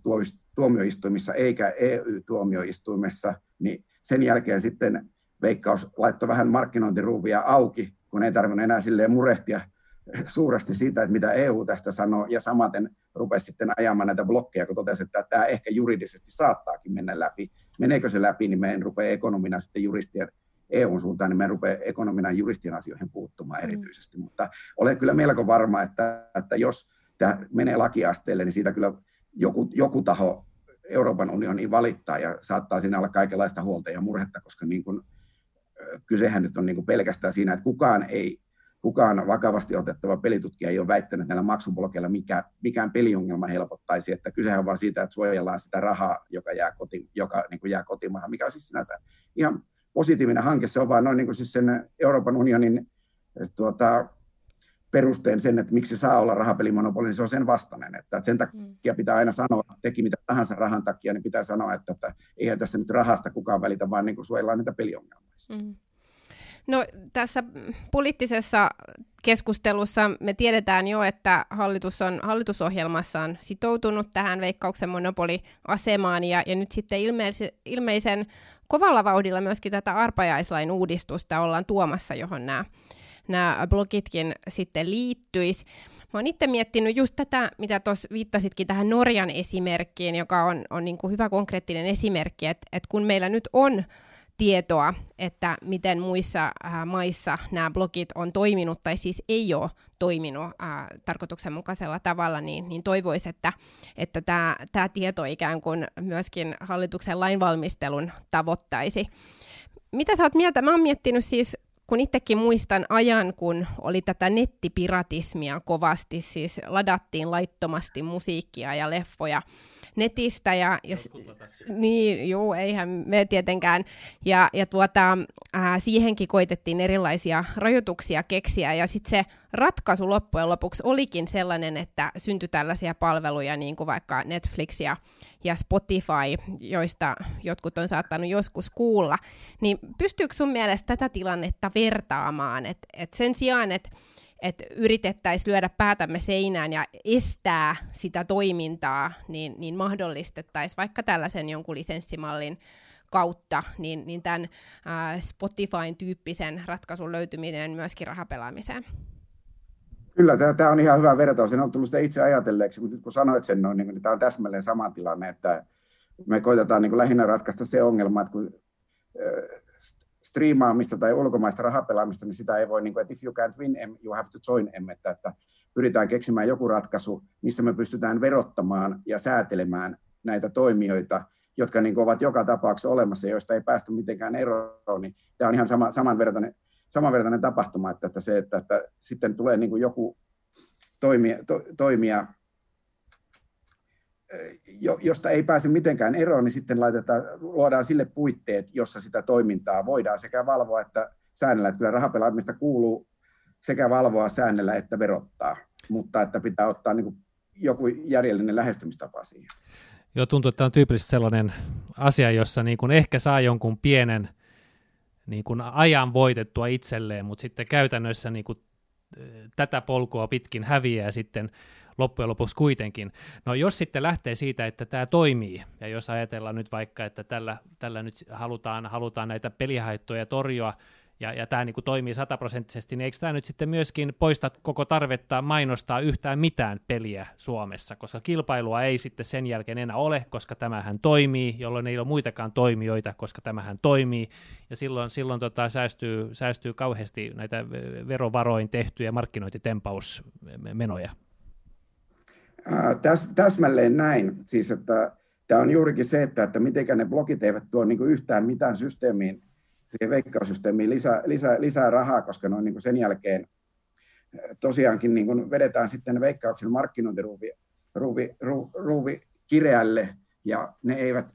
tuomioistuimissa eikä EU-tuomioistuimessa, niin sen jälkeen sitten Veikkaus laittoi vähän markkinointiruuvia auki, kun ei tarvinnut enää silleen murehtia suuresti siitä, että mitä EU tästä sanoo, ja samaten rupesi sitten ajamaan näitä blokkeja, kun totesi, että tämä ehkä juridisesti saattaakin mennä läpi. Meneekö se läpi, niin me en rupea ekonomina sitten juristien EUn suuntaan, niin me rupea ekonomina juristien asioihin puuttumaan mm. erityisesti. Mm. Mutta olen kyllä melko varma, että, että jos tämä menee lakiasteelle, niin siitä kyllä joku, joku taho Euroopan unioniin valittaa ja saattaa siinä olla kaikenlaista huolta ja murhetta, koska niin kuin kysehän nyt on niin kuin pelkästään siinä, että kukaan ei kukaan vakavasti otettava pelitutkija ei ole väittänyt, että näillä maksublokeilla mikä, mikään peliongelma helpottaisi, että kysehän on vain siitä, että suojellaan sitä rahaa, joka jää, koti, joka, niin kuin jää kotimaahan, mikä on siis sinänsä ihan positiivinen hanke. Se on vaan noin niin kuin siis sen Euroopan unionin tuota, perusteen sen, että miksi se saa olla rahapelimonopoli, niin se on sen vastainen. Että, sen takia pitää aina sanoa, teki mitä tahansa rahan takia, niin pitää sanoa, että, että eihän tässä nyt rahasta kukaan välitä, vaan niin kuin suojellaan niitä peliongelmia. Mm. No tässä poliittisessa keskustelussa me tiedetään jo, että hallitus on hallitusohjelmassaan sitoutunut tähän veikkauksen monopoliasemaan ja, ja nyt sitten ilmeisen, ilmeisen kovalla vauhdilla myöskin tätä arpajaislain uudistusta ollaan tuomassa, johon nämä, nämä blogitkin sitten liittyisi. Mä oon itse miettinyt just tätä, mitä tuossa viittasitkin tähän Norjan esimerkkiin, joka on, on niin kuin hyvä konkreettinen esimerkki, että, että kun meillä nyt on tietoa, että miten muissa äh, maissa nämä blogit on toiminut tai siis ei ole toiminut äh, tarkoituksenmukaisella tavalla, niin, niin toivoisi, että, että tämä, tämä tieto ikään kuin myöskin hallituksen lainvalmistelun tavoittaisi. Mitä sä oot mieltä? Mä oon miettinyt siis kun itsekin muistan ajan, kun oli tätä nettipiratismia kovasti, siis ladattiin laittomasti musiikkia ja leffoja, netistä. Ja, ja, niin, juu, eihän me tietenkään. Ja, ja tuota, ää, siihenkin koitettiin erilaisia rajoituksia keksiä, ja sitten se ratkaisu loppujen lopuksi olikin sellainen, että syntyi tällaisia palveluja, niin kuin vaikka Netflix ja, ja Spotify, joista jotkut on saattanut joskus kuulla. Niin pystyykö sun mielestä tätä tilannetta vertaamaan, että et sen sijaan, että että yritettäisiin lyödä päätämme seinään ja estää sitä toimintaa, niin, niin mahdollistettaisiin vaikka tällaisen jonkun lisenssimallin kautta, niin, niin tämän äh, Spotifyn tyyppisen ratkaisun löytyminen myöskin rahapelaamiseen. Kyllä, tämä on ihan hyvä vertaus. En ole tullut sitä itse ajatelleeksi, mutta nyt kun sanoit sen noin, niin, niin tämä on täsmälleen sama tilanne, että me koitetaan niin lähinnä ratkaista se ongelma, että kun striimaamista tai ulkomaista rahapelaamista, niin sitä ei voi, niin kuin, että if you can't win em, you have to join em, että, että pyritään keksimään joku ratkaisu, missä me pystytään verottamaan ja säätelemään näitä toimijoita, jotka niin kuin, ovat joka tapauksessa olemassa, joista ei päästä mitenkään eroon, niin tämä on ihan sama, samanvertainen, samanvertainen tapahtuma, että, että se, että, että sitten tulee niin kuin joku toimija, to, toimija josta ei pääse mitenkään eroon, niin sitten laitetaan, luodaan sille puitteet, jossa sitä toimintaa voidaan sekä valvoa että säännellä. Että kyllä rahapelaamista kuuluu sekä valvoa, säännellä että verottaa, mutta että pitää ottaa niin kuin joku järjellinen lähestymistapa siihen. Joo, tuntuu, että tämä on tyypillisesti sellainen asia, jossa niin kuin ehkä saa jonkun pienen niin kuin ajan voitettua itselleen, mutta sitten käytännössä niin kuin tätä polkua pitkin häviää sitten loppujen lopuksi kuitenkin. No jos sitten lähtee siitä, että tämä toimii, ja jos ajatellaan nyt vaikka, että tällä, tällä nyt halutaan, halutaan näitä pelihaittoja torjua, ja, ja tämä niin toimii sataprosenttisesti, niin eikö tämä nyt sitten myöskin poista koko tarvetta mainostaa yhtään mitään peliä Suomessa, koska kilpailua ei sitten sen jälkeen enää ole, koska tämähän toimii, jolloin ei ole muitakaan toimijoita, koska tämähän toimii, ja silloin, silloin tota, säästyy, säästyy kauheasti näitä verovaroin tehtyjä markkinointitempausmenoja. Täs, täsmälleen näin. Siis, että tämä on juurikin se, että, että miten ne blogit eivät tuo niin yhtään mitään systeemiin, siihen veikkaussysteemiin lisää, lisää, lisää rahaa, koska ne on niin kuin sen jälkeen tosiaankin niin kuin vedetään sitten veikkauksen markkinointiruuvi ruuvi, ruuvi, ruuvi kireälle, ja ne eivät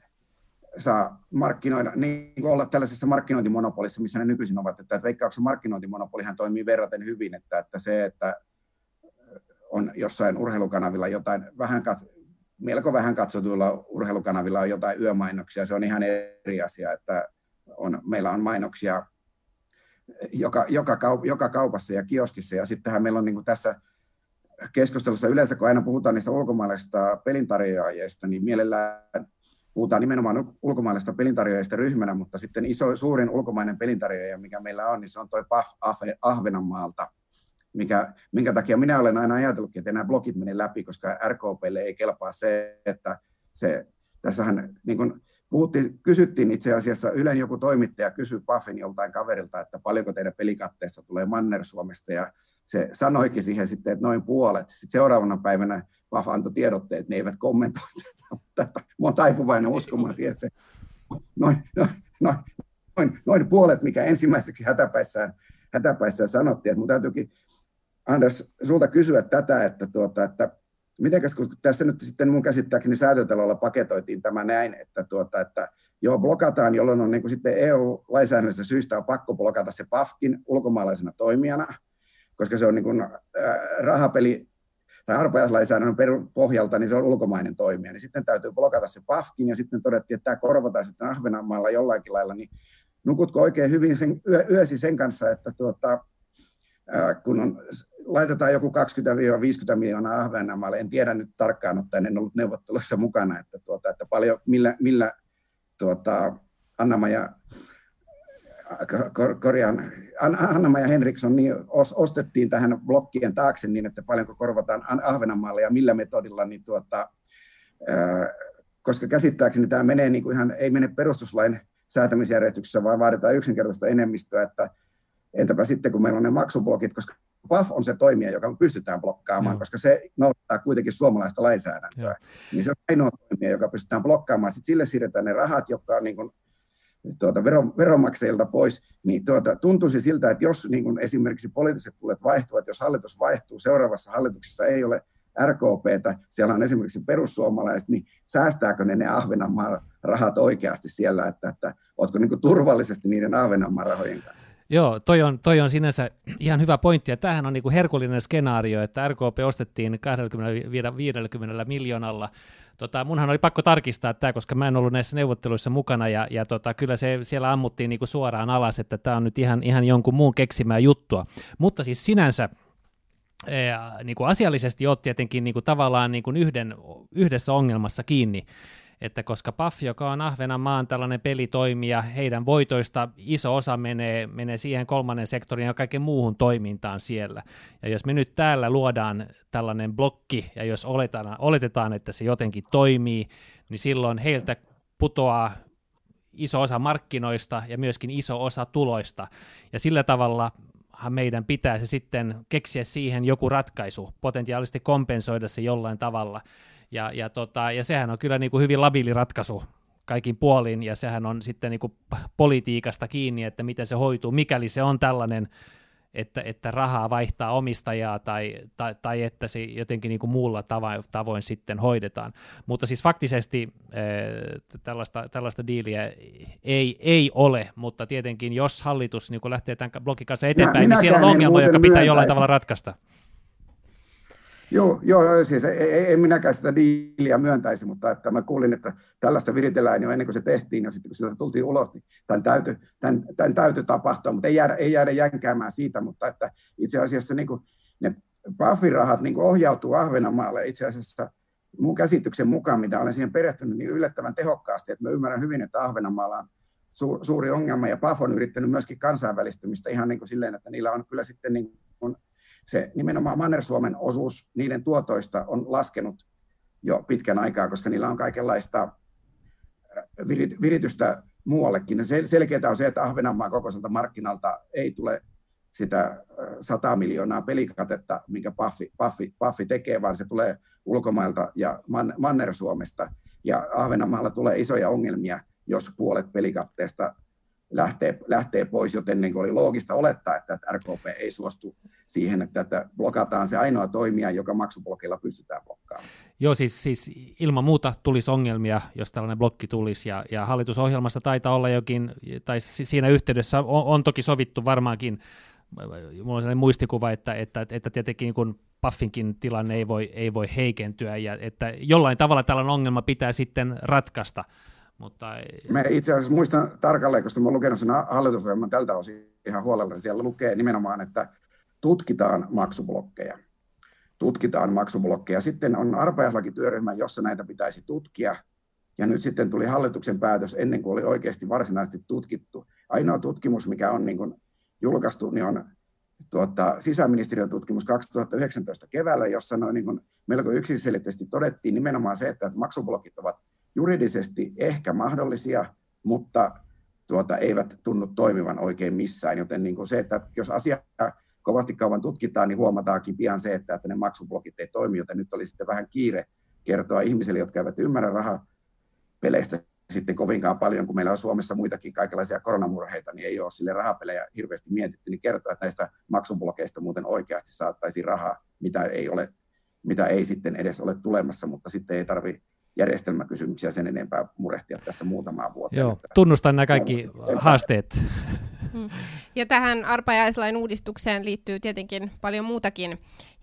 saa markkinoida, niin kuin olla tällaisessa markkinointimonopolissa, missä ne nykyisin ovat, että, että veikkauksen markkinointimonopolihan toimii verraten hyvin, että, että se, että on jossain urheilukanavilla jotain vähän kat, melko vähän katsotuilla urheilukanavilla on jotain yömainoksia, se on ihan eri asia, että on, meillä on mainoksia joka, joka, kaup, joka kaupassa ja kioskissa, ja sittenhän meillä on niin kuin tässä keskustelussa yleensä, kun aina puhutaan niistä ulkomaalaisista pelintarjoajista, niin mielellään puhutaan nimenomaan ulkomaalaisista pelintarjoajista ryhmänä, mutta sitten iso, suurin ulkomainen pelintarjoaja, mikä meillä on, niin se on tuo PAF Ahvenanmaalta, mikä, minkä takia minä olen aina ajatellut, että nämä blogit menee läpi, koska RKPlle ei kelpaa se, että se, tässähän niin kuin puhuttiin, kysyttiin itse asiassa, Ylen joku toimittaja kysyi Pafin joltain kaverilta, että paljonko teidän pelikatteesta tulee Manner-Suomesta, ja se sanoikin siihen sitten, että noin puolet. Sitten seuraavana päivänä Paf antoi tiedotteet, että ne eivät kommentoi *laughs* tätä. Mä olen taipuvainen uskomaan siihen, että se noin, noin, noin, noin, noin puolet, mikä ensimmäiseksi hätäpäissään, hätäpäissään sanottiin. Että mun täytyykin, Anders, sulta kysyä tätä, että, tuota, että mitenkäs, kun tässä nyt sitten mun käsittääkseni säätötalolla paketoitiin tämä näin, että, tuota, että joo, blokataan, jolloin on niin kuin sitten EU-lainsäädännöllisestä syystä on pakko blokata se PAFkin ulkomaalaisena toimijana, koska se on niin kuin, äh, rahapeli tai arpajaislainsäädännön pohjalta, niin se on ulkomainen toimija, niin sitten täytyy blokata se PAFkin, ja sitten todettiin, että tämä korvataan sitten Ahvenanmaalla jollakin lailla, niin nukutko oikein hyvin sen, yö, yösi sen kanssa, että tuota, kun on, laitetaan joku 20-50 miljoonaa Ahvenanmaalle, en tiedä nyt tarkkaan ottaen, en ollut neuvottelussa mukana, että, tuota, että paljon, millä, millä tuota, Anna-Maja korjaan, Anna-Maja Henriksson niin ostettiin tähän blokkien taakse niin, että paljonko korvataan Ahvenanmaalle ja millä metodilla, niin tuota, koska käsittääkseni tämä menee niin kuin ihan, ei mene perustuslain säätämisjärjestyksessä, vaan vaaditaan yksinkertaista enemmistöä, että entäpä sitten kun meillä on ne maksublokit, koska PAF on se toimija, joka pystytään blokkaamaan, Joo. koska se noudattaa kuitenkin suomalaista lainsäädäntöä. Joo. Niin se on ainoa toimija, joka pystytään blokkaamaan. Sitten sille siirretään ne rahat, jotka on niin kuin tuota, veron, veronmaksajilta pois, niin tuota, tuntuisi siltä, että jos niin kuin esimerkiksi poliittiset tulet vaihtuvat, jos hallitus vaihtuu, seuraavassa hallituksessa ei ole RKPtä, siellä on esimerkiksi perussuomalaiset, niin säästääkö ne ne Ahvenanmaan rahat oikeasti siellä, että, että oletko niin kuin turvallisesti niiden Ahvenanmaan rahojen kanssa? Joo, toi on, toi on sinänsä ihan hyvä pointti, ja tämähän on niin kuin herkullinen skenaario, että RKP ostettiin 20, 50 miljoonalla. Tota, munhan oli pakko tarkistaa tämä, koska mä en ollut näissä neuvotteluissa mukana, ja, ja tota, kyllä se siellä ammuttiin niin kuin suoraan alas, että tämä on nyt ihan, ihan jonkun muun keksimää juttua. Mutta siis sinänsä niin kuin asiallisesti olet tietenkin niin kuin tavallaan niin kuin yhden, yhdessä ongelmassa kiinni, että koska PAF, joka on Ahvenanmaan tällainen pelitoimija, heidän voitoista iso osa menee, menee siihen kolmannen sektorin ja kaiken muuhun toimintaan siellä. Ja jos me nyt täällä luodaan tällainen blokki, ja jos oletetaan, oletetaan että se jotenkin toimii, niin silloin heiltä putoaa iso osa markkinoista ja myöskin iso osa tuloista. Ja sillä tavalla meidän pitää se sitten keksiä siihen joku ratkaisu, potentiaalisesti kompensoida se jollain tavalla. Ja, ja, tota, ja sehän on kyllä niin kuin hyvin labiili ratkaisu kaikin puolin, ja sehän on sitten niin kuin politiikasta kiinni, että miten se hoituu, mikäli se on tällainen, että, että rahaa vaihtaa omistajaa tai, tai, tai että se jotenkin niin kuin muulla tavoin, tavoin sitten hoidetaan. Mutta siis faktisesti äh, tällaista, tällaista diiliä ei, ei ole, mutta tietenkin jos hallitus niin kuin lähtee tämän blogin kanssa eteenpäin, niin siellä on ongelma, joka pitää jollain tavalla ratkaista. Joo, joo siis ei, en minäkään sitä diiliä myöntäisi, mutta että mä kuulin, että tällaista viritellään jo ennen kuin se tehtiin, ja sitten kun sieltä tultiin ulos, niin tämän täytyy, tämän, tämän täytyy tapahtua, mutta ei jäädä, ei jäädä jänkäämään siitä, mutta että itse asiassa niin kuin ne PAFI-rahat niin kuin ohjautuu Ahvenanmaalle. Itse asiassa mun käsityksen mukaan, mitä olen siihen perehtynyt, niin yllättävän tehokkaasti, että mä ymmärrän hyvin, että Ahvenanmaalla on suuri ongelma, ja PAF on yrittänyt myöskin kansainvälistymistä ihan niin kuin silleen, että niillä on kyllä sitten niin kuin se nimenomaan Manner-Suomen osuus niiden tuotoista on laskenut jo pitkän aikaa, koska niillä on kaikenlaista äh, viritystä muuallekin. Sel- selkeää on se, että Ahvenanmaan kokoiselta markkinalta ei tule sitä 100 äh, miljoonaa pelikatetta, minkä Paffi, Paffi, Paffi tekee, vaan se tulee ulkomailta ja Man- Manner-Suomesta. ja Ahvenanmaalla tulee isoja ongelmia, jos puolet pelikatteesta lähtee, lähtee pois, joten niin oli loogista olettaa, että, RKP ei suostu siihen, että, että blokataan se ainoa toimija, joka maksublokilla pystytään blokkaamaan. Joo, siis, siis ilman muuta tulisi ongelmia, jos tällainen blokki tulisi, ja, ja hallitusohjelmassa taitaa olla jokin, tai siinä yhteydessä on, on toki sovittu varmaankin, mulla on sellainen muistikuva, että, että, että tietenkin kun Puffinkin tilanne ei voi, ei voi heikentyä, ja että jollain tavalla tällainen ongelma pitää sitten ratkaista, mutta... Me itse asiassa muistan tarkalleen, koska olen lukenut sen hallitusohjelman tältä osin ihan huolella. Siellä lukee nimenomaan, että tutkitaan maksublokkeja. Tutkitaan maksublokkeja. Sitten on arpajaislakityöryhmä, jossa näitä pitäisi tutkia. Ja nyt sitten tuli hallituksen päätös ennen kuin oli oikeasti varsinaisesti tutkittu. Ainoa tutkimus, mikä on niin kuin julkaistu, niin on tuota, sisäministeriön tutkimus 2019 keväällä, jossa noin niin kuin melko yksiselitteisesti todettiin nimenomaan se, että maksublokit ovat juridisesti ehkä mahdollisia, mutta tuota, eivät tunnu toimivan oikein missään. Joten niin kuin se, että jos asia kovasti kauan tutkitaan, niin huomataankin pian se, että, että ne maksublokit ei toimi, joten nyt oli sitten vähän kiire kertoa ihmisille, jotka eivät ymmärrä rahapeleistä sitten kovinkaan paljon, kun meillä on Suomessa muitakin kaikenlaisia koronamurheita, niin ei ole sille rahapelejä hirveästi mietitty, niin kertoa, että näistä maksublokeista muuten oikeasti saattaisi rahaa, mitä ei, ole, mitä ei sitten edes ole tulemassa, mutta sitten ei tarvitse järjestelmäkysymyksiä sen enempää murehtia tässä muutamaa vuotta. Joo, tunnustan nämä kaikki haasteet. Mm. Ja tähän arpajaislain uudistukseen liittyy tietenkin paljon muutakin,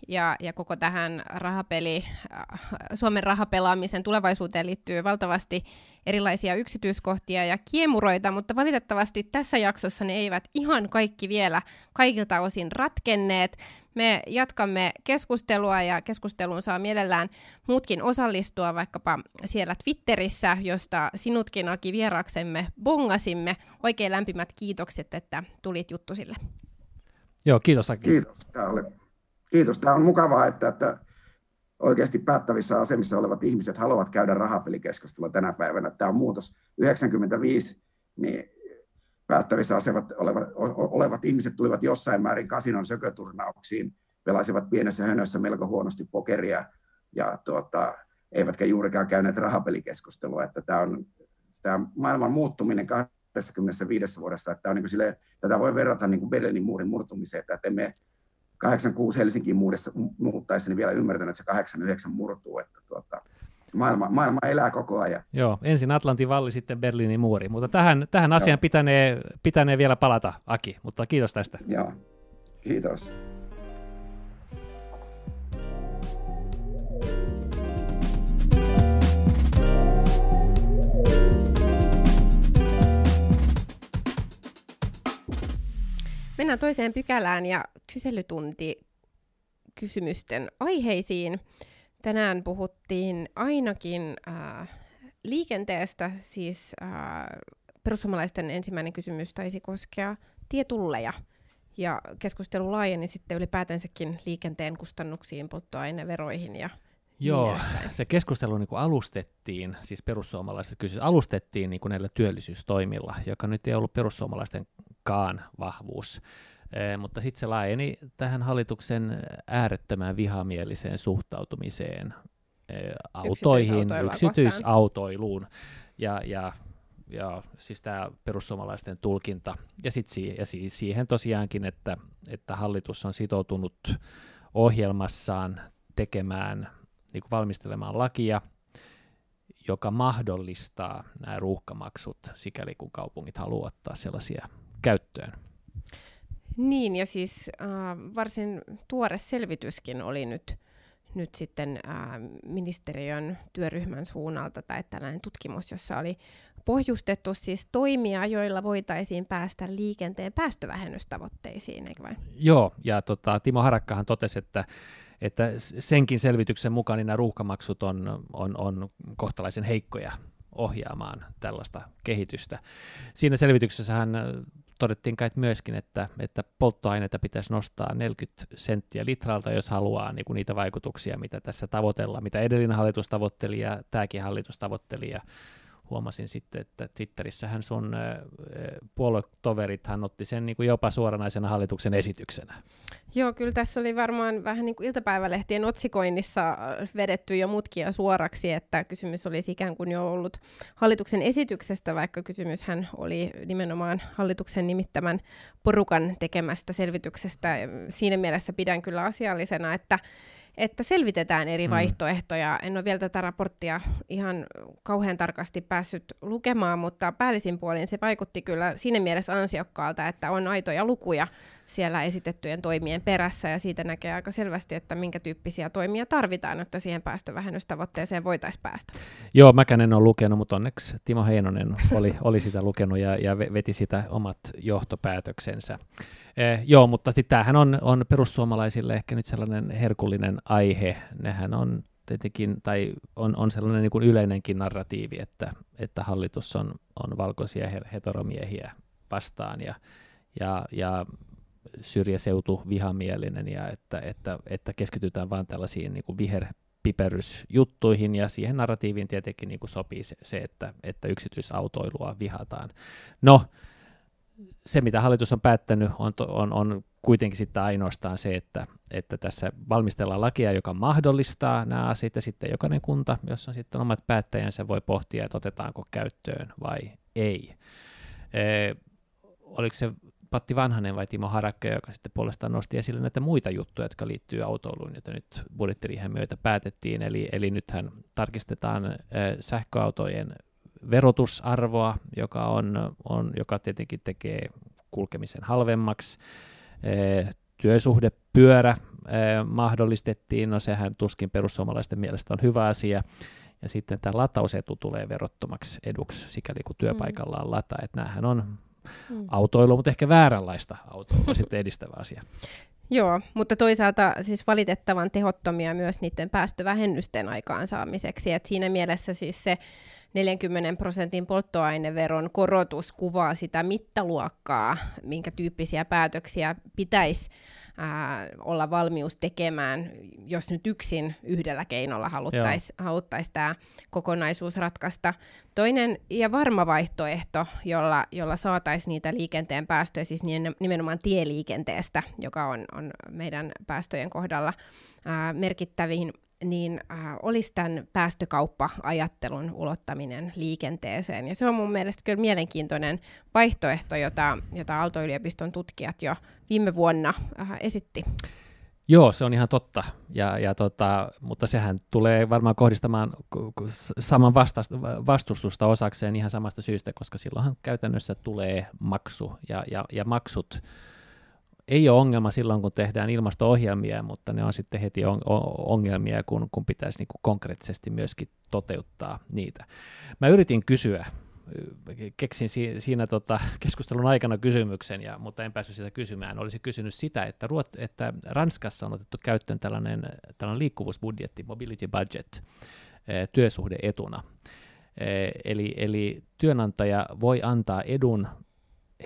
ja, ja koko tähän rahapeli, äh, Suomen rahapelaamisen tulevaisuuteen liittyy valtavasti erilaisia yksityiskohtia ja kiemuroita, mutta valitettavasti tässä jaksossa ne eivät ihan kaikki vielä kaikilta osin ratkenneet. Me jatkamme keskustelua ja keskusteluun saa mielellään muutkin osallistua vaikkapa siellä Twitterissä, josta sinutkin Aki vieraksemme bongasimme. Oikein lämpimät kiitokset, että tulit juttusille. Joo, kiitos Aki. Kiitos. Tämä, oli, kiitos. Tämä on mukavaa, että, että oikeasti päättävissä asemissa olevat ihmiset haluavat käydä rahapelikeskustelua tänä päivänä. Tämä on muutos. 95 niin päättävissä asevat olevat, olevat ihmiset tulivat jossain määrin kasinon sököturnauksiin, pelasivat pienessä hönössä melko huonosti pokeria ja tuota, eivätkä juurikaan käyneet rahapelikeskustelua. Että tämä on tämä maailman muuttuminen 25 vuodessa, että on niin silleen, tätä voi verrata niin kuin Berliinin muurin murtumiseen, että emme 86 Helsinkiin muuttaessa niin vielä ymmärtänyt, että se 89 murtuu. Että tuota, maailma, maailma elää koko ajan. Joo, ensin Atlantin valli, sitten Berliinin muuri. Mutta tähän, tähän asiaan pitänee, pitänee vielä palata, Aki. Mutta kiitos tästä. Joo, kiitos. Mennään toiseen pykälään ja kyselytunti kysymysten aiheisiin. Tänään puhuttiin ainakin äh, liikenteestä, siis äh, perussuomalaisten ensimmäinen kysymys taisi koskea tietulleja. Ja keskustelu laajeni sitten ylipäätänsäkin liikenteen kustannuksiin, polttoaineveroihin ja Joo, niin se keskustelu niin kuin alustettiin, siis perussuomalaiset kysyivät, alustettiin niin kuin näillä työllisyystoimilla, joka nyt ei ollut perussuomalaistenkaan vahvuus. E, mutta sitten se laajeni tähän hallituksen äärettömän vihamieliseen suhtautumiseen e, autoihin, yksityisautoiluun. Ja, ja, ja siis tämä perussuomalaisten tulkinta. Ja sitten ja siis siihen tosiaankin, että, että hallitus on sitoutunut ohjelmassaan tekemään niin valmistelemaan lakia, joka mahdollistaa nämä ruuhkamaksut, sikäli kun kaupungit haluavat ottaa sellaisia käyttöön. Niin, ja siis äh, varsin tuore selvityskin oli nyt, nyt sitten äh, ministeriön työryhmän suunnalta, tai tällainen tutkimus, jossa oli pohjustettu siis toimia, joilla voitaisiin päästä liikenteen päästövähennystavoitteisiin, eikö vain? Joo, ja tota, Timo Harakkahan totesi, että että senkin selvityksen mukaan niin nämä ruuhkamaksut on, on, on kohtalaisen heikkoja ohjaamaan tällaista kehitystä. Siinä selvityksessähän todettiin kai myöskin, että, että polttoaineita pitäisi nostaa 40 senttiä litralta, jos haluaa niin kuin niitä vaikutuksia, mitä tässä tavoitellaan, mitä edellinen hallitus tavoitteli ja tämäkin hallitus tavoitteli. Ja huomasin sitten, että Twitterissähän sun puoluetoverit hän otti sen niin kuin jopa suoranaisena hallituksen esityksenä. Joo, kyllä tässä oli varmaan vähän niin kuin iltapäivälehtien otsikoinnissa vedetty jo mutkia suoraksi, että kysymys olisi ikään kuin jo ollut hallituksen esityksestä, vaikka kysymyshän oli nimenomaan hallituksen nimittämän porukan tekemästä selvityksestä. Siinä mielessä pidän kyllä asiallisena, että että selvitetään eri mm. vaihtoehtoja. En ole vielä tätä raporttia ihan kauhean tarkasti päässyt lukemaan, mutta päällisin puolin se vaikutti kyllä siinä mielessä ansiokkaalta, että on aitoja lukuja siellä esitettyjen toimien perässä, ja siitä näkee aika selvästi, että minkä tyyppisiä toimia tarvitaan, että siihen päästövähennystavoitteeseen voitaisiin päästä. Joo, mäkään en ole lukenut, mutta onneksi Timo Heinonen oli, oli sitä lukenut ja, ja veti sitä omat johtopäätöksensä. Eh, joo, mutta tämähän on, on perussuomalaisille ehkä nyt sellainen herkullinen aihe. Nehän on tietenkin, tai on, on sellainen niin kuin yleinenkin narratiivi, että, että hallitus on, on valkoisia heteromiehiä vastaan ja, ja, ja syrjäseutu vihamielinen ja että, että, että keskitytään vain tällaisiin niin kuin viherpiperysjuttuihin ja siihen narratiiviin tietenkin niin kuin sopii se, se että, että yksityisautoilua vihataan. No, se, mitä hallitus on päättänyt, on, on, on kuitenkin sitten ainoastaan se, että, että tässä valmistellaan lakia, joka mahdollistaa nämä asiat, ja sitten jokainen kunta, jossa on sitten omat päättäjänsä, voi pohtia, että otetaanko käyttöön vai ei. E, oliko se Patti Vanhanen vai Timo Harakka, joka sitten puolestaan nosti esille näitä muita juttuja, jotka liittyy autoiluun, joita nyt budjettiriihen myötä päätettiin. Eli, eli nythän tarkistetaan äh, sähköautojen verotusarvoa, joka, on, on, joka tietenkin tekee kulkemisen halvemmaksi. Työsuhdepyörä mahdollistettiin, no sehän tuskin perussuomalaisten mielestä on hyvä asia. Ja sitten tämä latausetu tulee verottomaksi eduksi, sikäli kun työpaikalla on lata. Että näähän on mm. autoilua, mutta ehkä vääränlaista autoilua sitten edistävä asia. *laughs* Joo, mutta toisaalta siis valitettavan tehottomia myös niiden päästövähennysten aikaansaamiseksi. Et siinä mielessä siis se 40 prosentin polttoaineveron korotus kuvaa sitä mittaluokkaa, minkä tyyppisiä päätöksiä pitäisi ää, olla valmius tekemään, jos nyt yksin yhdellä keinolla haluttaisiin haluttais tämä kokonaisuus ratkaista. Toinen ja varma vaihtoehto, jolla, jolla saataisiin niitä liikenteen päästöjä, siis nimenomaan tieliikenteestä, joka on, on meidän päästöjen kohdalla ää, merkittävin niin äh, olisi tämän päästökauppa-ajattelun ulottaminen liikenteeseen. Ja se on mun mielestä kyllä mielenkiintoinen vaihtoehto, jota, jota Aalto-yliopiston tutkijat jo viime vuonna äh, esitti. Joo, se on ihan totta, ja, ja tota, mutta sehän tulee varmaan kohdistamaan saman vastustusta osakseen ihan samasta syystä, koska silloinhan käytännössä tulee maksu, ja, ja, ja maksut ei ole ongelma silloin, kun tehdään ilmasto-ohjelmia, mutta ne on sitten heti on, ongelmia, kun, kun pitäisi niin kuin konkreettisesti myöskin toteuttaa niitä. Mä yritin kysyä, keksin si- siinä tota keskustelun aikana kysymyksen, ja, mutta en päässyt sitä kysymään. Olisi kysynyt sitä, että, Ruot, että Ranskassa on otettu käyttöön tällainen, tällainen liikkuvuusbudjetti, mobility budget, työsuhdeetuna. Eli, eli työnantaja voi antaa edun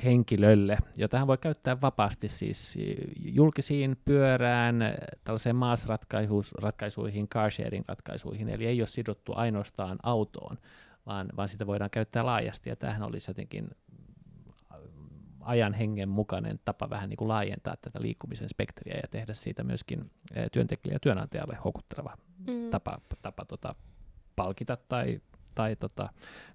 henkilölle, jota hän voi käyttää vapaasti siis julkisiin pyörään, tällaiseen maasratkaisuihin, carsharing-ratkaisuihin, eli ei ole sidottu ainoastaan autoon, vaan, vaan sitä voidaan käyttää laajasti, ja tämähän olisi jotenkin ajan hengen mukainen tapa vähän niin kuin laajentaa tätä liikkumisen spektriä ja tehdä siitä myöskin työntekijä ja työnantajalle houkutteleva mm. tapa, tapa tota, palkita tai, tai tota,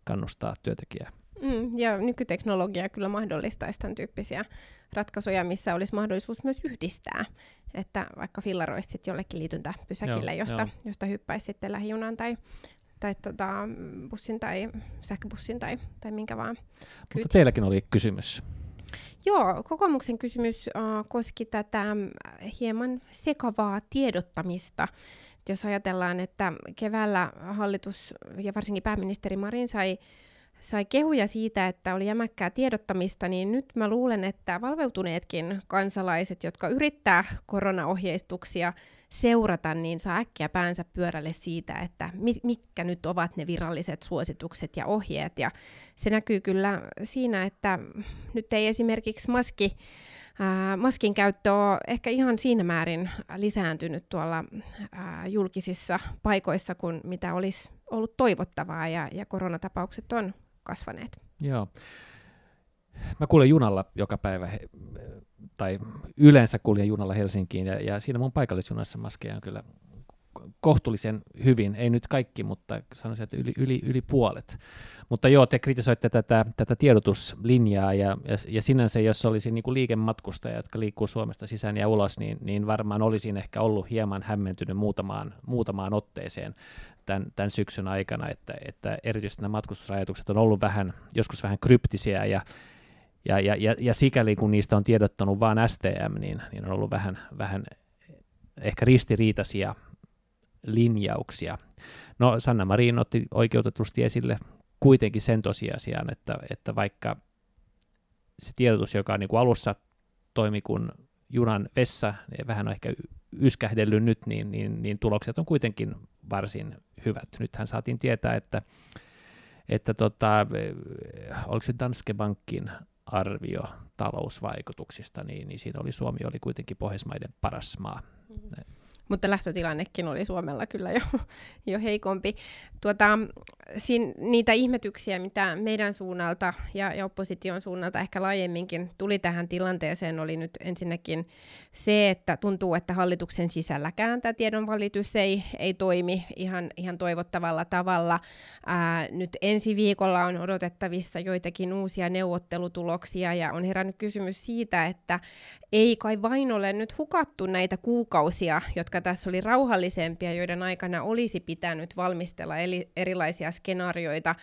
kannustaa työntekijää. Mm, ja nykyteknologia kyllä mahdollistaisi tämän tyyppisiä ratkaisuja, missä olisi mahdollisuus myös yhdistää. Että vaikka fillaroisit jollekin liityntäpysäkille, joo, josta, joo. josta hyppäisi sitten lähijunan tai, tai tota, bussin tai sähköbussin tai, tai minkä vaan. Kyt. Mutta teilläkin oli kysymys. Joo, kokoomuksen kysymys uh, koski tätä hieman sekavaa tiedottamista. Jos ajatellaan, että keväällä hallitus ja varsinkin pääministeri Marin sai sai kehuja siitä, että oli jämäkkää tiedottamista, niin nyt mä luulen, että valveutuneetkin kansalaiset, jotka yrittää koronaohjeistuksia seurata, niin saa äkkiä päänsä pyörälle siitä, että mitkä nyt ovat ne viralliset suositukset ja ohjeet. Ja se näkyy kyllä siinä, että nyt ei esimerkiksi maski ää, maskin käyttö on ehkä ihan siinä määrin lisääntynyt tuolla ää, julkisissa paikoissa kuin mitä olisi ollut toivottavaa ja, ja koronatapaukset on kasvaneet. Joo. Mä kuulen junalla joka päivä, tai yleensä kuljen junalla Helsinkiin, ja, ja siinä mun paikallisjunassa maskeja on kyllä kohtuullisen hyvin, ei nyt kaikki, mutta sanoisin, että yli, yli, yli puolet. Mutta joo, te kritisoitte tätä, tätä tiedotuslinjaa, ja, ja, ja sinänsä jos olisi niin liikematkustaja, jotka liikkuu Suomesta sisään ja ulos, niin, niin varmaan olisin ehkä ollut hieman hämmentynyt muutamaan, muutamaan otteeseen tämän, tämän syksyn aikana, että, että erityisesti nämä matkustusrajoitukset on ollut vähän, joskus vähän kryptisiä, ja, ja, ja, ja, ja sikäli kun niistä on tiedottanut vain STM, niin, niin on ollut vähän, vähän ehkä ristiriitaisia linjauksia. No Sanna Marin otti oikeutetusti esille kuitenkin sen tosiasian, että, että vaikka se tiedotus, joka niin kuin alussa toimi kuin junan vessa, niin vähän on ehkä yskähdellyt nyt, niin, niin, niin tulokset on kuitenkin varsin hyvät. Nythän saatiin tietää, että, että tota, oliko se Danske Bankin arvio talousvaikutuksista, niin, niin siinä oli Suomi oli kuitenkin Pohjoismaiden paras maa. Mm-hmm. Mutta lähtötilannekin oli Suomella kyllä jo, *laughs* jo heikompi. Tuota, siin, niitä ihmetyksiä, mitä meidän suunnalta ja, ja opposition suunnalta ehkä laajemminkin tuli tähän tilanteeseen, oli nyt ensinnäkin se, että tuntuu, että hallituksen sisälläkään tämä tiedonvälitys ei, ei toimi ihan, ihan toivottavalla tavalla. Ää, nyt ensi viikolla on odotettavissa joitakin uusia neuvottelutuloksia ja on herännyt kysymys siitä, että ei kai vain ole nyt hukattu näitä kuukausia, jotka tässä oli rauhallisempia, joiden aikana olisi pitänyt valmistella eli erilaisia skenaarioita,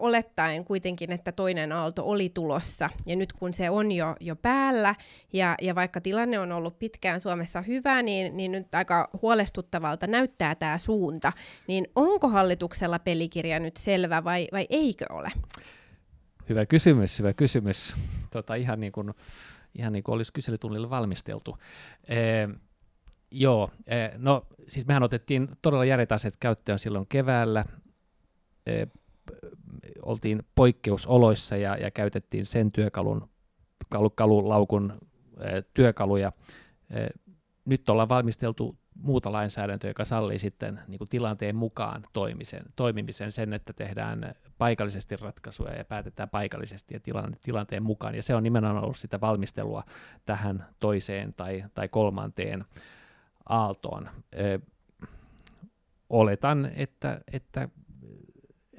olettaen kuitenkin, että toinen aalto oli tulossa. Ja nyt kun se on jo, jo päällä, ja, ja vaikka tilanne on ollut pitkään Suomessa hyvä, niin, niin nyt aika huolestuttavalta näyttää tämä suunta. Niin onko hallituksella pelikirja nyt selvä vai, vai eikö ole? Hyvä kysymys, hyvä kysymys. Tota, ihan niin kuin ihan niin kuin olisi kyselytunnille valmisteltu. Ee, joo, ee, no siis mehän otettiin todella järet aseet käyttöön silloin keväällä, ee, oltiin poikkeusoloissa ja, ja käytettiin sen työkalun, kalu, kalulaukun ee, työkaluja. Nyt ollaan valmisteltu muuta lainsäädäntöä, joka sallii sitten niin kuin tilanteen mukaan toimisen, toimimisen, sen, että tehdään paikallisesti ratkaisuja ja päätetään paikallisesti ja tilan, tilanteen mukaan. Ja se on nimenomaan ollut sitä valmistelua tähän toiseen tai, tai kolmanteen aaltoon. Oletan, että, että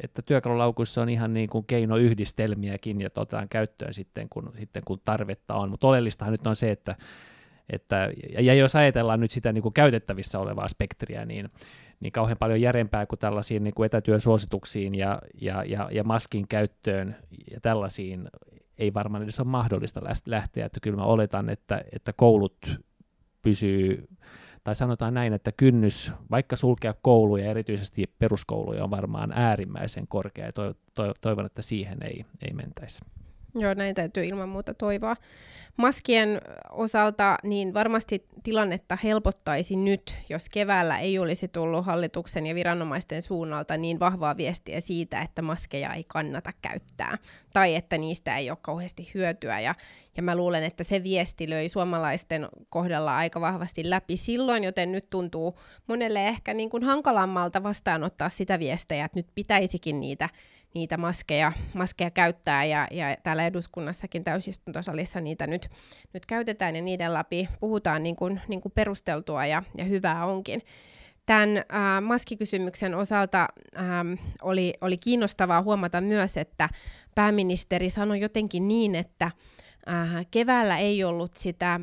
että työkalulaukuissa on ihan niin kuin keinoyhdistelmiäkin, ja otetaan käyttöön sitten kun, sitten, kun tarvetta on. Mutta oleellistahan nyt on se, että että, ja jos ajatellaan nyt sitä niin kuin käytettävissä olevaa spektriä, niin, niin kauhean paljon järempää kuin tällaisiin niin kuin etätyösuosituksiin ja, ja, ja, ja maskin käyttöön ja tällaisiin ei varmaan edes ole mahdollista lähteä, että kyllä mä oletan, että, että koulut pysyy, tai sanotaan näin, että kynnys, vaikka sulkea kouluja, erityisesti peruskouluja, on varmaan äärimmäisen korkea, ja toivon, että siihen ei, ei mentäisi. Joo, näin täytyy ilman muuta toivoa. Maskien osalta niin varmasti tilannetta helpottaisi nyt, jos keväällä ei olisi tullut hallituksen ja viranomaisten suunnalta niin vahvaa viestiä siitä, että maskeja ei kannata käyttää tai että niistä ei ole kauheasti hyötyä. Ja, ja mä luulen, että se viesti löi suomalaisten kohdalla aika vahvasti läpi silloin, joten nyt tuntuu monelle ehkä niin kuin hankalammalta vastaanottaa sitä viestejä, että nyt pitäisikin niitä niitä maskeja, maskeja käyttää ja, ja täällä eduskunnassakin täysistuntosalissa niitä nyt, nyt käytetään ja niiden läpi puhutaan niin kuin, niin kuin perusteltua ja, ja hyvää onkin. Tämän äh, maskikysymyksen osalta ähm, oli, oli kiinnostavaa huomata myös, että pääministeri sanoi jotenkin niin, että äh, keväällä ei ollut sitä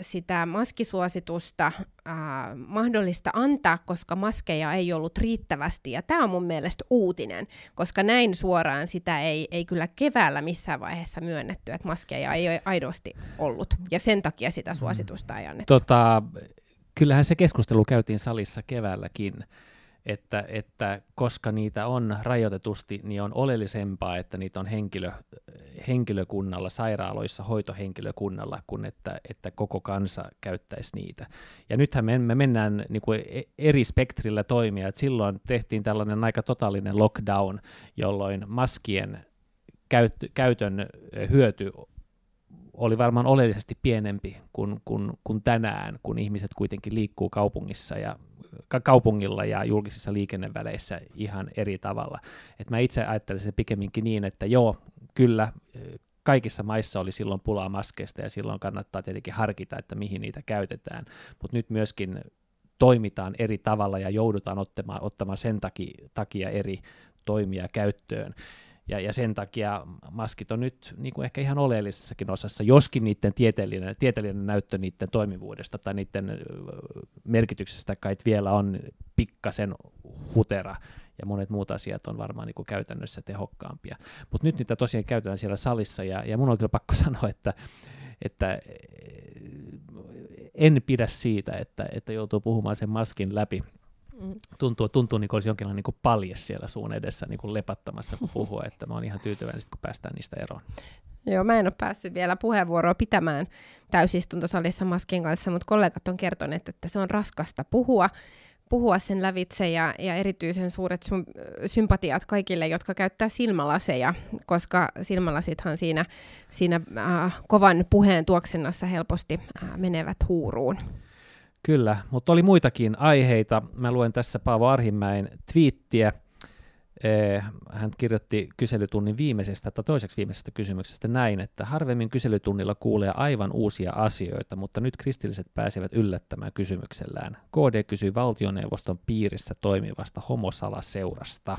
sitä maskisuositusta äh, mahdollista antaa, koska maskeja ei ollut riittävästi. Ja tämä on mun mielestä uutinen, koska näin suoraan sitä ei, ei kyllä keväällä missään vaiheessa myönnetty, että maskeja ei ole aidosti ollut. Ja sen takia sitä suositusta ei annettu. Tota, kyllähän se keskustelu käytiin salissa keväälläkin että, että koska niitä on rajoitetusti, niin on oleellisempaa, että niitä on henkilö, henkilökunnalla, sairaaloissa, hoitohenkilökunnalla, kuin että, että koko kansa käyttäisi niitä. Ja nythän me, me mennään niin kuin e, eri spektrillä toimia, että silloin tehtiin tällainen aika totaalinen lockdown, jolloin maskien käyt, käytön hyöty oli varmaan oleellisesti pienempi kuin, kuin, kuin tänään, kun ihmiset kuitenkin liikkuu kaupungissa ja kaupungilla ja julkisissa liikenneväleissä ihan eri tavalla. Et mä itse ajattelisin se pikemminkin niin, että joo, kyllä kaikissa maissa oli silloin pulaa maskeista ja silloin kannattaa tietenkin harkita, että mihin niitä käytetään, mutta nyt myöskin toimitaan eri tavalla ja joudutaan ottamaan, ottamaan sen takia, takia eri toimia käyttöön. Ja, ja sen takia maskit on nyt niin kuin ehkä ihan oleellisessakin osassa, joskin niiden tieteellinen, tieteellinen näyttö niiden toimivuudesta tai niiden merkityksestä kai vielä on pikkasen hutera, ja monet muut asiat on varmaan niin kuin käytännössä tehokkaampia. Mutta nyt niitä tosiaan käytetään siellä salissa, ja, ja mun on kyllä pakko *laughs* sanoa, että, että en pidä siitä, että, että joutuu puhumaan sen maskin läpi. Tuntuu, tuntuu niin kuin olisi jonkinlainen niin kuin palje siellä suun edessä niin kuin lepattamassa, kun puhuu, että mä oon ihan tyytyväinen, kun päästään niistä eroon. Joo, mä en ole päässyt vielä puheenvuoroa pitämään täysistuntosalissa maskin kanssa, mutta kollegat on kertoneet, että se on raskasta puhua, puhua sen lävitse ja, ja erityisen suuret sym, sympatiat kaikille, jotka käyttää silmälaseja, koska silmälasithan siinä, siinä äh, kovan puheen tuoksennassa helposti äh, menevät huuruun. Kyllä, mutta oli muitakin aiheita. Mä luen tässä Paavo Arhimäen twiittiä. Eh, hän kirjoitti kyselytunnin viimeisestä tai toiseksi viimeisestä kysymyksestä näin, että harvemmin kyselytunnilla kuulee aivan uusia asioita, mutta nyt kristilliset pääsevät yllättämään kysymyksellään. KD kysyi valtioneuvoston piirissä toimivasta homosalaseurasta.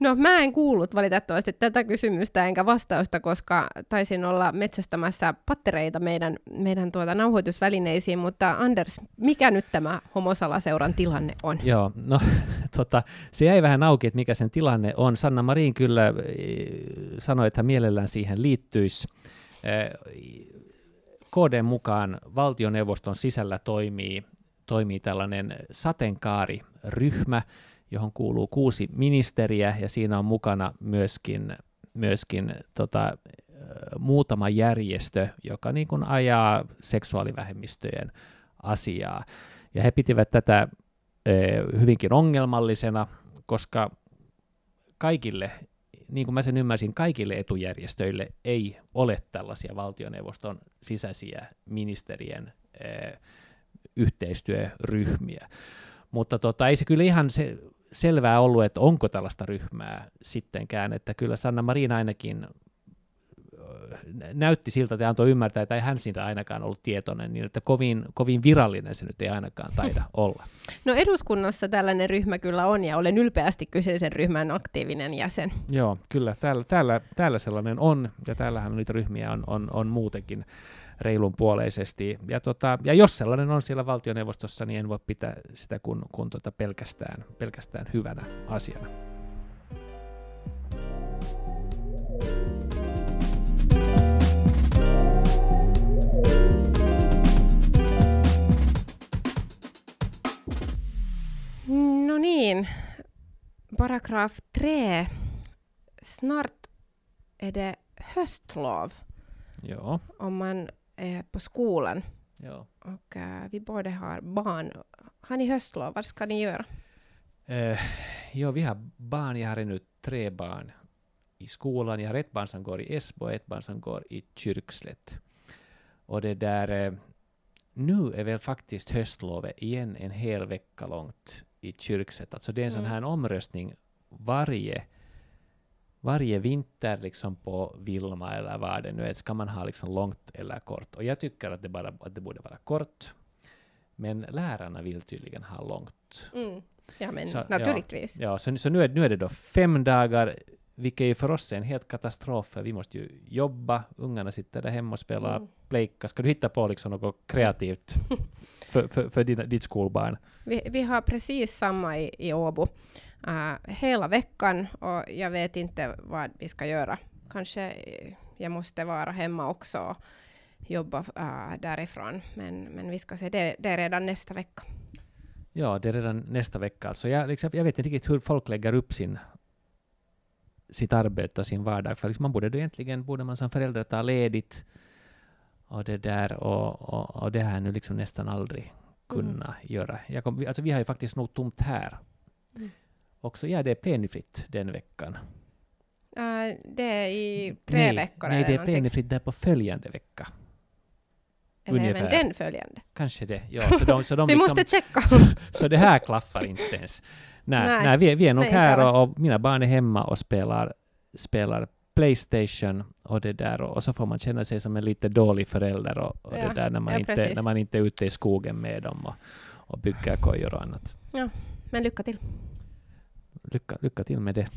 No mä en kuullut valitettavasti tätä kysymystä enkä vastausta, koska taisin olla metsästämässä pattereita meidän, meidän tuota nauhoitusvälineisiin, mutta Anders, mikä nyt tämä Homosalaseuran tilanne on? Joo, no *laughs* tota, se jäi vähän auki, että mikä sen tilanne on. Sanna Marin kyllä sanoi, että mielellään siihen liittyisi. KD mukaan valtioneuvoston sisällä toimii, toimii tällainen sateenkaariryhmä, johon kuuluu kuusi ministeriä ja siinä on mukana myöskin, myöskin tota, muutama järjestö, joka niin kuin ajaa seksuaalivähemmistöjen asiaa. Ja he pitivät tätä hyvinkin ongelmallisena, koska kaikille, niin kuin mä sen ymmärsin, kaikille etujärjestöille ei ole tällaisia valtioneuvoston sisäisiä ministerien yhteistyöryhmiä. Mutta tota, ei se kyllä ihan se selvää ollut, että onko tällaista ryhmää sittenkään, että kyllä Sanna Marin ainakin näytti siltä, että antoi ymmärtää, että ei hän siitä ainakaan ollut tietoinen, niin että kovin, kovin virallinen se nyt ei ainakaan taida *laughs* olla. No eduskunnassa tällainen ryhmä kyllä on, ja olen ylpeästi kyseisen ryhmän aktiivinen jäsen. Joo, kyllä, täällä, täällä, täällä sellainen on, ja täällähän niitä ryhmiä on, on, on muutenkin reilun puoleisesti. Ja, tota, ja jos sellainen on siellä valtioneuvostossa, niin en voi pitää sitä kun, kun tota pelkästään, pelkästään hyvänä asiana. No niin, paragraf 3. Snart är det höstlov. Ja. Om man är på skolan ja. och uh, vi båda har barn. Har ni höstlov? Vad ska ni göra? Uh, ja, vi har barn. Jag har nu tre barn i skolan. Jag har ett barn som går i Esbo och ett barn som går i Kyrkslätt. Och det där... Uh, nu är väl faktiskt höstlovet igen en hel vecka långt i Kyrkslätt. Alltså det är en mm. sån här omröstning varje varje vinter liksom på Vilma eller vad det nu är, ska man ha liksom långt eller kort. Och jag tycker att det, bara, att det borde vara kort. Men lärarna vill tydligen ha långt. Mm. Ja, men så, naturligtvis. Ja, ja så, så nu, är, nu är det då fem dagar, vilket ju för oss är en helt katastrof, för vi måste ju jobba, ungarna sitter där hemma och spelar mm. plejka. Ska du hitta på liksom något kreativt *laughs* för, för, för dina, ditt skolbarn? Vi, vi har precis samma i, i Åbo uh, hela veckan och jag vet inte vad vi ska göra. Kanske eh, jag måste vara hemma också och jobba uh, därifrån, men, men vi ska se, det, det är redan nästa vecka. Ja, det är redan nästa vecka. Alltså jag, liksom, jag vet inte riktigt hur folk lägger upp sin, sitt arbete och sin vardag. För liksom man borde då egentligen borde man som förälder ta ledigt och det där och, och, och det här nu liksom nästan aldrig kunna mm. göra. Jag kom, alltså vi har ju faktiskt nog tomt här. Mm också, ja det är plenifritt den veckan. Uh, det är i tre nej, veckor Nej, eller det är plenifritt där på följande vecka. Eller även den följande. Kanske det. Ja, så de, så *laughs* de Vi liksom, måste checka. Så det här klaffar inte ens. Nej, Nej. nej. vi, vi är nog Nej, här och, och mina barn är hemma och spelar, spelar Playstation och det där och, och så får man känna sig som en lite dålig förälder och, och Ja, det där när man, ja, inte, precis. när man inte är ute i skogen med dem och, och bygger kojor och annat. Men lycka till. Lycka, lycka till med det.